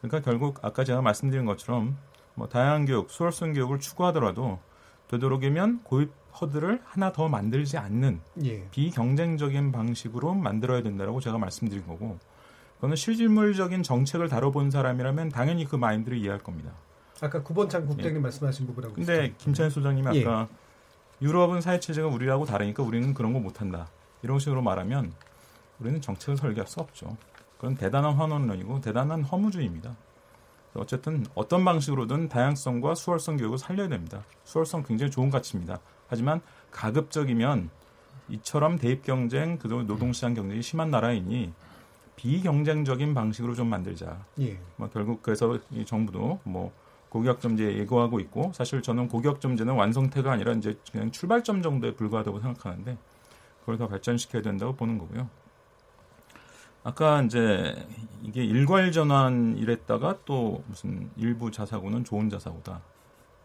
그러니까 결국 아까 제가 말씀드린 것처럼 뭐 다양한 교육, 수월성 교육을 추구하더라도 되도록이면 고입 허들을 하나 더 만들지 않는 예. 비경쟁적인 방식으로 만들어야 된다라고 제가 말씀드린 거고 그거는 실질물적인 정책을 다뤄본 사람이라면 당연히 그 마인드를 이해할 겁니다. 아까 구본창 국장님 예. 말씀하신 부분하고 근데 김찬희 소장님이 예. 아까 유럽은 사회 체제가 우리하고 다르니까 우리는 그런 거 못한다 이런 식으로 말하면 우리는 정책을 설계할 수 없죠. 그건 대단한 환원론이고 대단한 허무주의입니다. 어쨌든 어떤 방식으로든 다양성과 수월성 교육을 살려야 됩니다. 수월성 굉장히 좋은 가치입니다. 하지만 가급적이면 이처럼 대입 경쟁, 그다음에 노동시장 경쟁이 심한 나라이니 비경쟁적인 방식으로 좀 만들자. 예. 뭐 결국 그래서 이 정부도 뭐 고교학점제 예고하고 있고 사실 저는 고교학점제는 완성태가 아니라 이제 그냥 출발점 정도에 불과하다고 생각하는데 그걸 더 발전시켜야 된다고 보는 거고요. 아까 이제 이게 일괄 전환 이랬다가 또 무슨 일부 자사고는 좋은 자사고다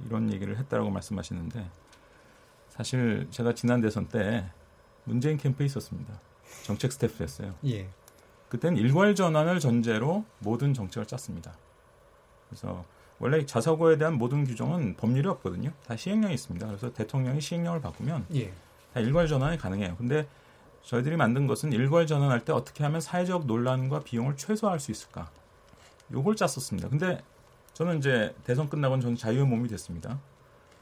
이런 얘기를 했다라고 말씀하시는데 사실 제가 지난 대선 때 문재인 캠프에 있었습니다. 정책 스태프였어요. 예. 그때는 일괄 전환을 전제로 모든 정책을 짰습니다. 그래서 원래 자사고에 대한 모든 규정은 법률이 없거든요. 다 시행령이 있습니다. 그래서 대통령이 시행령을 바꾸면 예. 다 일괄 전환이 가능해요. 근데 저희들이 만든 것은 일괄 전환할 때 어떻게 하면 사회적 논란과 비용을 최소화할 수 있을까? 요걸 짰었습니다. 근데 저는 이제 대선 끝나고는 저는 자유의 몸이 됐습니다.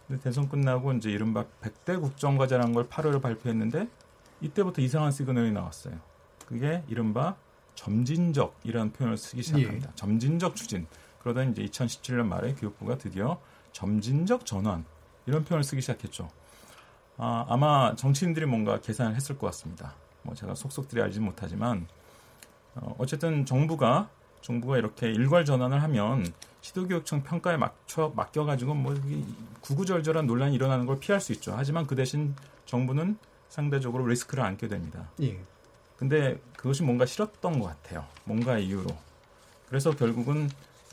근데 대선 끝나고 이제 이른바 100대 국정과제라는 걸 8월에 발표했는데 이때부터 이상한 시그널이 나왔어요. 그게 이른바 점진적이라는 표현을 쓰기 시작합니다. 예. 점진적 추진. 그러다 이제 2017년 말에 교육부가 드디어 점진적 전환 이런 표현을 쓰기 시작했죠. 아, 아마 정치인들이 뭔가 계산을 했을 것 같습니다. 뭐 제가 속속들이 알지는 못하지만 어, 어쨌든 정부가 정부가 이렇게 일괄 전환을 하면 시도교육청 평가에 맞춰 맡겨가지고 뭐 구구절절한 논란이 일어나는 걸 피할 수 있죠. 하지만 그 대신 정부는 상대적으로 리스크를 안게 됩니다. 예. 근데 그것이 뭔가 싫었던 것 같아요. 뭔가 이유로. 그래서 결국은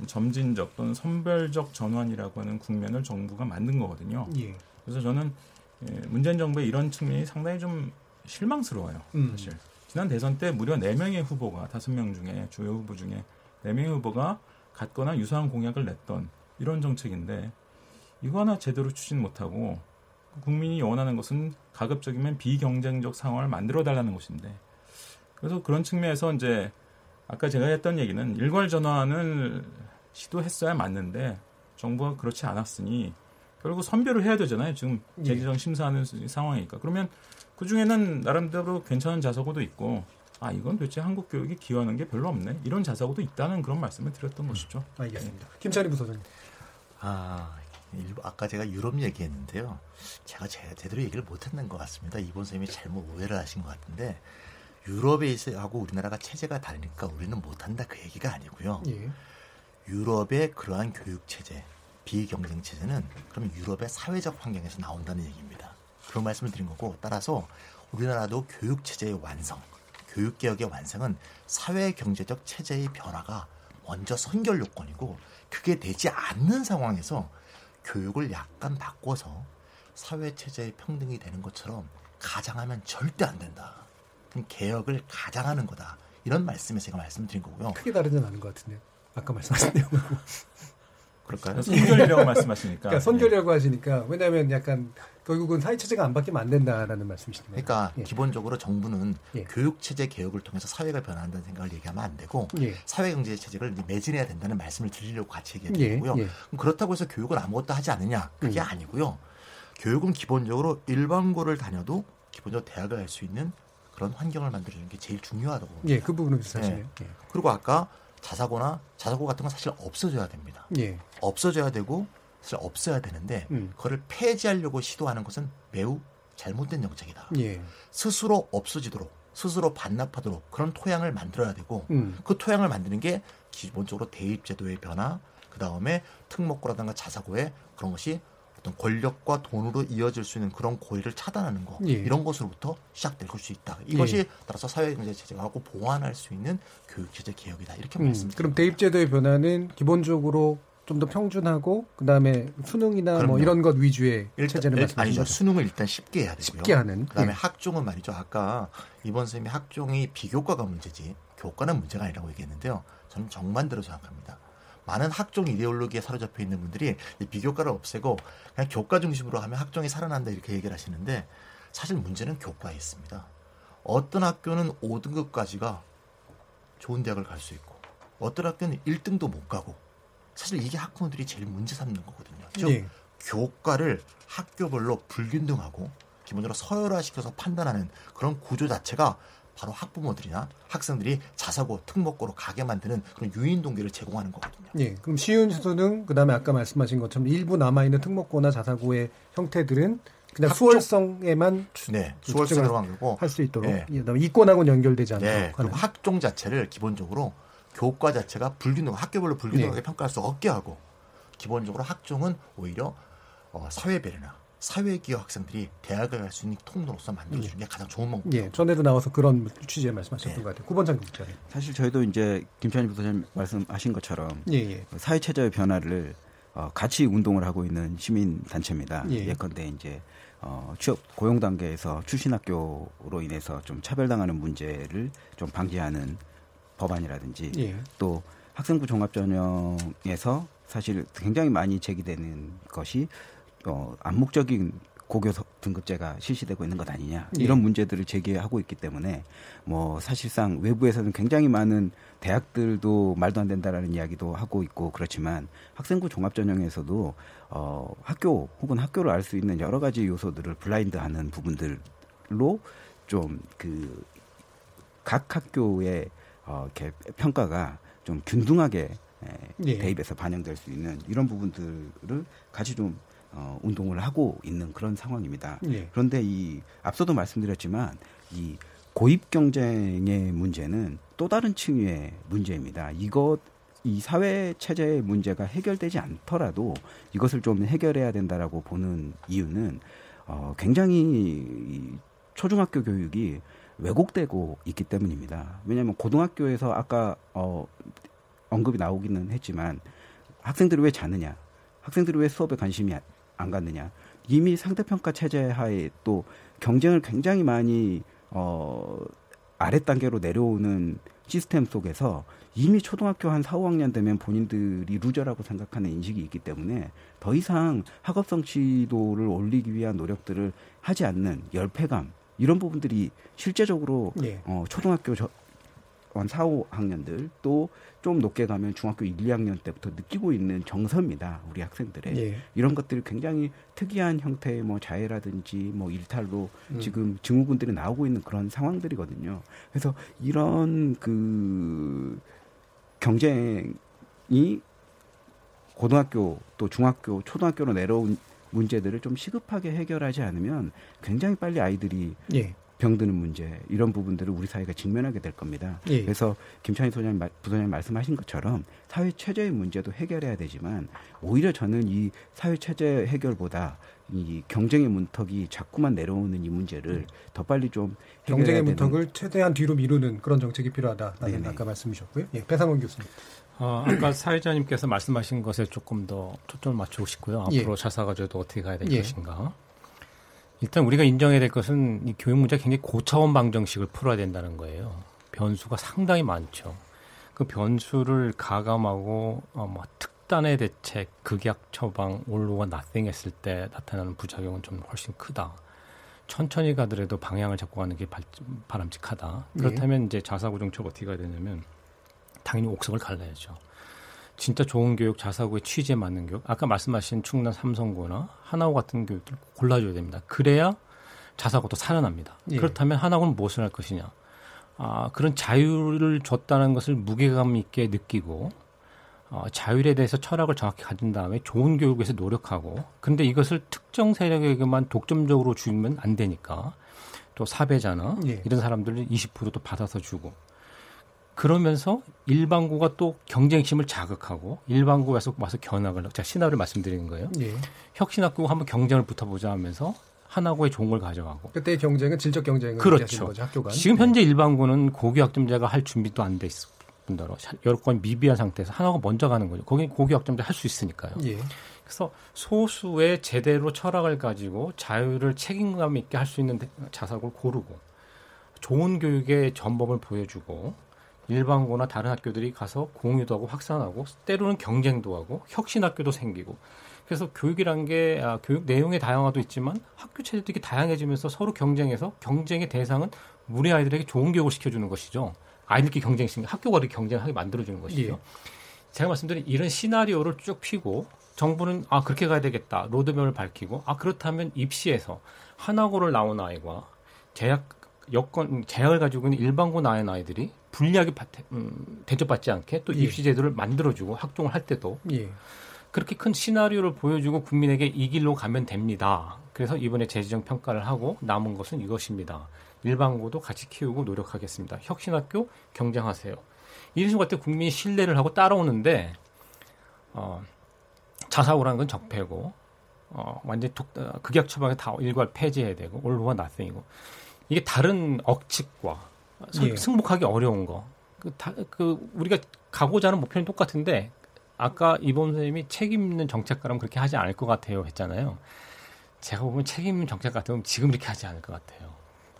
점진적 또는 선별적 전환이라고 하는 국면을 정부가 만든 거거든요. 예. 그래서 저는 예, 문재인 정부의 이런 측면이 상당히 좀 실망스러워요. 음. 사실 지난 대선 때 무려 4명의 후보가 5명 중에 주요 후보 중에 4명의 후보가 같거나 유사한 공약을 냈던 이런 정책인데 이거 하나 제대로 추진 못하고 국민이 원하는 것은 가급적이면 비경쟁적 상황을 만들어 달라는 것인데 그래서 그런 측면에서 이제 아까 제가 했던 얘기는 일괄 전환을 시도했어야 맞는데 정부가 그렇지 않았으니 결국 선별을 해야 되잖아요. 지금 예. 재지정 심사하는 상황이니까. 그러면 그 중에는 나름대로 괜찮은 자사고도 있고 아 이건 도대체 한국 교육이 기여하는 게 별로 없네 이런 자사고도 있다는 그런 말씀을 드렸던 음, 것이죠. 알겠습니다. 네. 김찬희 부소장님. 아 일부 아까 제가 유럽 얘기했는데요. 제가 제, 제대로 얘기를 못했는 것 같습니다. 이번 선생님이 잘못 오해를 하신 것 같은데 유럽에 있어하고 우리나라가 체제가 다르니까 우리는 못한다 그 얘기가 아니고요. 예. 유럽의 그러한 교육 체제 비경쟁 체제는 그럼 유럽의 사회적 환경에서 나온다는 얘기입니다. 그런 말씀을 드린 거고 따라서 우리나라도 교육 체제의 완성, 교육 개혁의 완성은 사회 경제적 체제의 변화가 먼저 선결 요건이고 그게 되지 않는 상황에서 교육을 약간 바꿔서 사회 체제의 평등이 되는 것처럼 가장하면 절대 안 된다. 개혁을 가장하는 거다. 이런 말씀에서 제가 말씀드린 거고요. 크게 다르진 않은 것 같은데요. 아까 말씀하신 내용 그럴까요? 선결이라고 말씀하시니까. 그러니까 선결이라고 하시니까 왜냐하면 약간 결국은 사회 체제가 안 바뀌면 안 된다라는 말씀이시네요. 그러니까 예. 기본적으로 정부는 예. 교육 체제 개혁을 통해서 사회가 변화한다는 생각을 얘기하면 안 되고 예. 사회 경제 체제를 매진해야 된다는 말씀을 드리려고 같이 얘기했고요. 예. 예. 그렇다고 해서 교육을 아무것도 하지 않느냐? 그게 음. 아니고요. 교육은 기본적으로 일반고를 다녀도 기본적으로 대학을 갈 수 있는 그런 환경을 만들어주는 게 제일 중요하다고 봅니다. 예, 그 부분은 비슷하시네요. 예. 그리고 아까 자사고나 자사고 같은 건 사실 없어져야 됩니다. 예. 없어져야 되고 사실 없어야 되는데 음. 그거를 폐지하려고 시도하는 것은 매우 잘못된 정책이다. 예. 스스로 없어지도록 스스로 반납하도록 그런 토양을 만들어야 되고 음. 그 토양을 만드는 게 기본적으로 대입제도의 변화, 그 다음에 특목고라든가 자사고의 그런 것이 어떤 권력과 돈으로 이어질 수 있는 그런 고리를 차단하는 거 예. 이런 것으로부터 시작될 수 있다. 이것이 예. 따라서 사회경제 체제가 하고 보완할 수 있는 교육체제 개혁이다 이렇게 음, 말씀드립니다. 그럼 대입제도의 변화는 기본적으로 좀 더 평준하고 그다음에 수능이나 뭐 그럼요. 뭐 이런 것 위주의 일단, 체제를 말씀하신 아니죠. 거죠? 수능을 일단 쉽게 해야 되고요. 쉽게 하는. 그다음에 예. 학종은 말이죠. 아까 이번 선생님이 학종이 비교과가 문제지 교과는 문제가 아니라고 얘기했는데요. 저는 정반대로 생각합니다. 많은 학종 이데올로기에 사로잡혀 있는 분들이 비교과를 없애고 그냥 교과 중심으로 하면 학종이 살아난다 이렇게 얘기를 하시는데 사실 문제는 교과에 있습니다. 어떤 학교는 5등급까지가 좋은 대학을 갈 수 있고 어떤 학교는 1등도 못 가고 사실 이게 학부모들이 제일 문제 삼는 거거든요. 즉 네. 교과를 학교별로 불균등하고 기본적으로 서열화시켜서 판단하는 그런 구조 자체가 바로 학부모들이나 학생들이 자사고 특목고로 가게 만드는 그런 유인 동기를 제공하는 거거든요. 예. 그럼 시윤 수능 그다음에 아까 말씀하신 것처럼 일부 남아 있는 특목고나 자사고의 형태들은 그냥 수월성에만 네, 수월성으로만 그고 할 수 있도록 네. 이권하고는 연결되지 않도록 네, 그리고 학종 자체를 기본적으로 교과 자체가 불균등 학교별로 불균등하게 네. 평가할 수 없게 하고 기본적으로 학종은 오히려 어, 사회 배려나 사회기업 학생들이 대학을 갈 수 있는 통로로서 만들어주는 게 가장 좋은 방법. 예, 전에도 나와서 그런 취지의 말씀하셨던 네. 것 같아요. 구번장 국장님. 사실 저희도 이제 김찬희 부사장 말씀하신 것처럼 예, 예. 사회 체제의 변화를 어, 같이 운동을 하고 있는 시민 단체입니다. 예. 예컨대 이제 어, 취업 고용 단계에서 출신 학교로 인해서 좀 차별당하는 문제를 좀 방지하는 법안이라든지 예. 또 학생부 종합 전형에서 사실 굉장히 많이 제기되는 것이 어, 암묵적인 고교 등급제가 실시되고 있는 것 아니냐 예. 이런 문제들을 제기하고 있기 때문에 뭐 사실상 외부에서는 굉장히 많은 대학들도 말도 안 된다라는 이야기도 하고 있고 그렇지만 학생부 종합 전형에서도 어 학교 혹은 학교를 알 수 있는 여러 가지 요소들을 블라인드하는 부분들로 좀 그 각 학교의 어 이렇게 평가가 좀 균등하게 예. 대입해서 반영될 수 있는 이런 부분들을 같이 좀 어, 운동을 하고 있는 그런 상황입니다. 예. 그런데 이 앞서도 말씀드렸지만 이 고입 경쟁의 문제는 또 다른 층위의 문제입니다. 이것 이 사회 체제의 문제가 해결되지 않더라도 이것을 좀 해결해야 된다라고 보는 이유는 어, 굉장히 초중학교 교육이 왜곡되고 있기 때문입니다. 왜냐하면 고등학교에서 아까 어, 언급이 나오기는 했지만 학생들이 왜 자느냐, 학생들이 왜 수업에 관심이 안 갖느냐. 이미 상대평가 체제 하에 또 경쟁을 굉장히 많이 어 아래 단계로 내려오는 시스템 속에서 이미 초등학교 한 4, 5학년 되면 본인들이 loser라고 생각하는 인식이 있기 때문에 더 이상 학업 성취도를 올리기 위한 노력들을 하지 않는 열패감 이런 부분들이 실제적으로 예. 어, 초등학교 저, 한 4, 5학년들 또 좀 높게 가면 중학교 1, 2학년 때부터 느끼고 있는 정서입니다. 우리 학생들의. 예. 이런 것들이 굉장히 특이한 형태의 뭐 자해라든지 뭐 일탈로 음. 지금 증후군들이 나오고 있는 그런 상황들이거든요. 그래서 이런 그 경쟁이 고등학교 또 중학교, 초등학교로 내려온 문제들을 좀 시급하게 해결하지 않으면 굉장히 빨리 아이들이 예. 병드는 문제 이런 부분들을 우리 사회가 직면하게 될 겁니다. 예. 그래서 김창희 소장 부소장님 말씀하신 것처럼 사회 체제의 문제도 해결해야 되지만 오히려 저는 이 사회 체제 해결보다 이 경쟁의 문턱이 자꾸만 내려오는 이 문제를 음. 더 빨리 좀 경쟁의 문턱을 최대한 뒤로 미루는 그런 정책이 필요하다라는 아까 말씀이셨고요. 예, 배상원 교수님. 어, 아까 사회자님께서 말씀하신 것에 조금 더 초점을 맞추고 싶고요. 앞으로 예. 자사가지도 어떻게 가야 될 예. 것인가. 일단 우리가 인정해야 될 것은 이 교육 문제 굉장히 고차원 방정식을 풀어야 된다는 거예요. 변수가 상당히 많죠. 그 변수를 가감하고 어, 뭐 특단의 대책, 극약 처방, 올로가 나땡 했을 때 나타나는 부작용은 좀 훨씬 크다. 천천히 가더라도 방향을 잡고 가는 게 바람직하다. 그렇다면 네. 이제 자사고정책 어떻게 가야 되냐면 당연히 옥석을 갈라야죠. 진짜 좋은 교육, 자사고의 취지에 맞는 교육, 아까 말씀하신 충남 삼성고나 하나고 같은 교육들 골라줘야 됩니다. 그래야 자사고도 살아납니다. 예. 그렇다면 하나고는 무엇을 할 것이냐? 아, 그런 자유를 줬다는 것을 무게감 있게 느끼고 어, 자율에 대해서 철학을 정확히 가진 다음에 좋은 교육에서 노력하고 근데 이것을 특정 세력에게만 독점적으로 주면 안 되니까 또 사배자나 예. 이런 사람들을 20%도 받아서 주고 그러면서 일반고가 또 경쟁심을 자극하고 일반고에서 와서 견학을 제가 신화를 말씀드리는 거예요. 예. 혁신학교 한번 경쟁을 붙어보자 하면서 하나고의 좋은 걸 가져가고. 그때 경쟁은 질적 경쟁을 그렇죠. 거죠, 학교가. 지금 현재 일반고는 고교 학점제가 할 준비도 안 돼 있을 뿐더러 여러 건 미비한 상태에서 하나가 먼저 가는 거죠. 거기 고교 학점제 할 수 있으니까요. 예. 그래서 소수의 제대로 철학을 가지고 자유를 책임감 있게 할 수 있는 자사고를 고르고 좋은 교육의 전범을 보여주고 일반고나 다른 학교들이 가서 공유도 하고 확산하고 때로는 경쟁도 하고 혁신 학교도 생기고 그래서 교육이란 게 아, 교육 내용의 다양화도 있지만 학교 체제도 이렇게 다양해지면서 서로 경쟁해서 경쟁의 대상은 우리 아이들에게 좋은 교육을 시켜주는 것이죠. 아이들끼리 경쟁심, 학교가 이렇게 경쟁하게 만들어주는 것이죠. 예. 제가 말씀드린 이런 시나리오를 쭉 피고 정부는 아 그렇게 가야 되겠다 로드맵을 밝히고 아 그렇다면 입시에서 하나고를 나온 아이와 대학 여건 재학을 가지고 있는 일반고 나의 아이들이 불리하게 음, 대접받지 않게 또 예. 입시 제도를 만들어주고 학종을 할 때도 예. 그렇게 큰 시나리오를 보여주고 국민에게 이 길로 가면 됩니다. 그래서 이번에 재지정 평가를 하고 남은 것은 이것입니다. 일반고도 같이 키우고 노력하겠습니다. 혁신학교 경쟁하세요. 이런 식으로 국민이 신뢰를 하고 따라오는데 어, 자사고라는 건 적폐고 어, 완전 독, 어, 극약 처방에 다 일괄 폐지해야 되고 올로와 나생이고 이게 다른 억측과 예. 승복하기 어려운 거. 그, 다, 그 우리가 가고자 하는 목표는 똑같은데 아까 이범 선생님이 책임 있는 정책가라면 그렇게 하지 않을 것 같아요 했잖아요. 제가 보면 책임 있는 정책 같으면 지금 이렇게 하지 않을 것 같아요.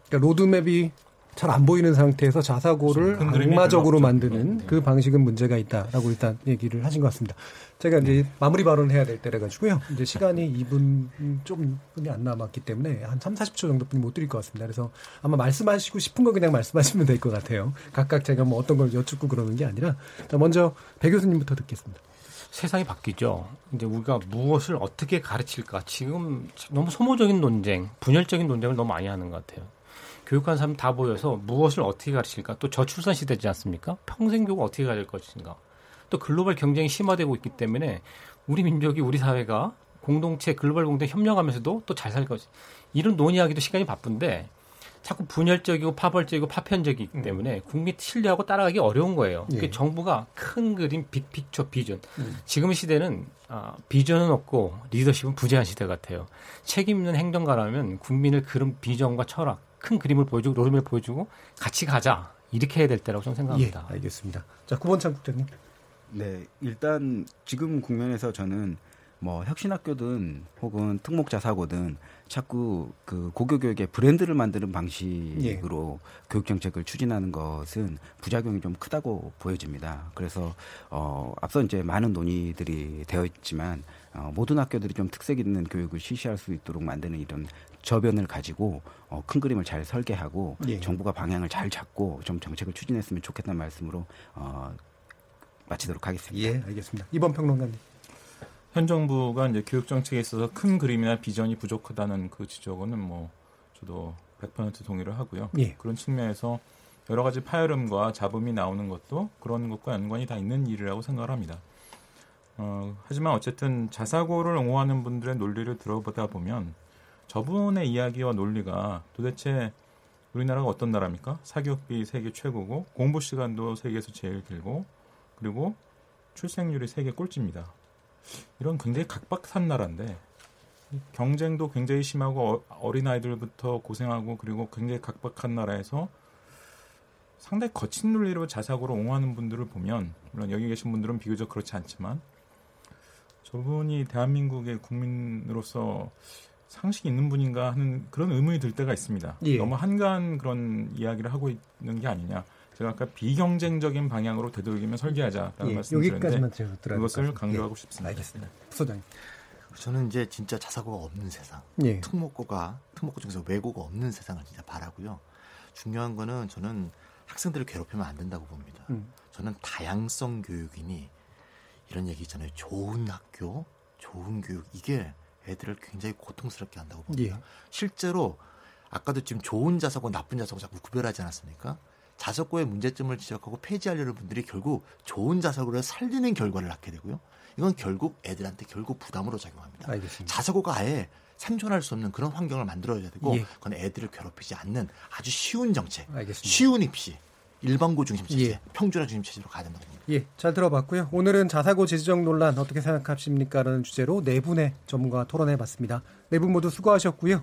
그러니까 로드맵이 잘 안 보이는 상태에서 자사고를 악마적으로 만드는 네. 그 방식은 문제가 있다라고 일단 얘기를 하신 것 같습니다. 제가 이제 마무리 발언을 해야 될 때래 가지고요. 이제 시간이 2분 좀분이 안 남았기 때문에 한 3, 40초 정도뿐이 못 드릴 것 같습니다. 그래서 아마 말씀하시고 싶은 거 그냥 말씀하시면 될 것 같아요. 각각 제가 뭐 어떤 걸 여쭙고 그러는 게 아니라 먼저 배 교수님부터 듣겠습니다. 세상이 바뀌죠. 이제 우리가 무엇을 어떻게 가르칠까? 지금 너무 소모적인 논쟁, 분열적인 논쟁을 너무 많이 하는 것 같아요. 교육하는 사람 다 보여서 무엇을 어떻게 가르칠까? 또 저출산 시대지 않습니까? 평생 교육 어떻게 가질 것인가? 또 글로벌 경쟁이 심화되고 있기 때문에 우리 민족이 우리 사회가 공동체 글로벌 공동 협력하면서도 또 잘살 것이 이런 논의하기도 시간이 바쁜데 자꾸 분열적이고 파벌적이고 파편적이기 음. 때문에 국민 신뢰하고 따라가기 어려운 거예요. 예. 그러니까 정부가 큰 그림, 빅픽처, 비전. 음. 지금 시대는 아, 비전은 없고 리더십은 부재한 시대 같아요. 책임 있는 행정가라면 국민을 그런 비전과 철학, 큰 그림을 보여주고 로드맵을 보여주고 같이 가자 이렇게 해야 될 때라고 저는 생각합니다. 예, 알겠습니다. 자 구본창 국장님. 네, 일단 지금 국면에서 저는 뭐 혁신학교든 혹은 특목자사고든 자꾸 그 고교 교육의 브랜드를 만드는 방식으로 예. 교육 정책을 추진하는 것은 부작용이 좀 크다고 보여집니다. 그래서 어 앞서 이제 많은 논의들이 되어 있지만 어, 모든 학교들이 좀 특색 있는 교육을 실시할 수 있도록 만드는 이런 저변을 가지고 어, 큰 그림을 잘 설계하고 예. 정부가 방향을 잘 잡고 좀 정책을 추진했으면 좋겠다는 말씀으로 어, 마치도록 하겠습니다. 예, 알겠습니다. 이번 평론가님. 현 정부가 이제 교육 정책에 있어서 큰 그림이나 비전이 부족하다는 그 지적은 뭐 저도 100% 동의를 하고요. 예. 그런 측면에서 여러 가지 파열음과 잡음이 나오는 것도 그런 것과 연관이 다 있는 일이라고 생각을 합니다. 어, 하지만 어쨌든 자사고를 옹호하는 분들의 논리를 들어보다 보면 저분의 이야기와 논리가 도대체 우리나라가 어떤 나라입니까? 사교육비 세계 최고고 공부 시간도 세계에서 제일 길고 그리고 출생률이 세계 꼴찌입니다. 이런 굉장히 각박한 나라인데 경쟁도 굉장히 심하고 어, 어린 아이들부터 고생하고 그리고 굉장히 각박한 나라에서 상당히 거친 논리로 자사고를 옹호하는 분들을 보면 물론 여기 계신 분들은 비교적 그렇지 않지만 저분이 대한민국의 국민으로서 상식이 있는 분인가 하는 그런 의문이 들 때가 있습니다. 예. 너무 한가한 그런 이야기를 하고 있는 게 아니냐. 제가 아까 비경쟁적인 방향으로 되도록이면 설계하자라는 예. 말씀드렸는데 그것을 강조하고 네. 싶습니다. 알겠습니다. 소장님. 저는 이제 진짜 자사고가 없는 세상, 예. 특목고가 특목고 중에서 외고가 없는 세상을 진짜 바라고요. 중요한 거는 저는 학생들을 괴롭히면 안 된다고 봅니다. 음. 저는 다양성 교육이니 이런 얘기 있잖아요. 좋은 학교, 좋은 교육 이게 애들을 굉장히 고통스럽게 한다고 봅니다. 예. 실제로 아까도 지금 좋은 자사고 나쁜 자사고 자꾸 구별하지 않았습니까? 자사고의 문제점을 지적하고 폐지하려는 분들이 결국 좋은 자사고를 살리는 결과를 낳게 되고요. 이건 결국 애들한테 결국 부담으로 작용합니다. 알겠습니다. 자사고가 아예 생존할 수 없는 그런 환경을 만들어야 되고 예. 그건 애들을 괴롭히지 않는 아주 쉬운 정책, 알겠습니다. 쉬운 입시, 일반고 중심 체제, 예. 평준화 중심 체제로 가야 된다고 봅니다. 예, 잘 들어봤고요. 오늘은 자사고 재지정 논란 어떻게 생각하십니까?라는 주제로 네 분의 전문가와 토론해봤습니다. 네 분 모두 수고하셨고요.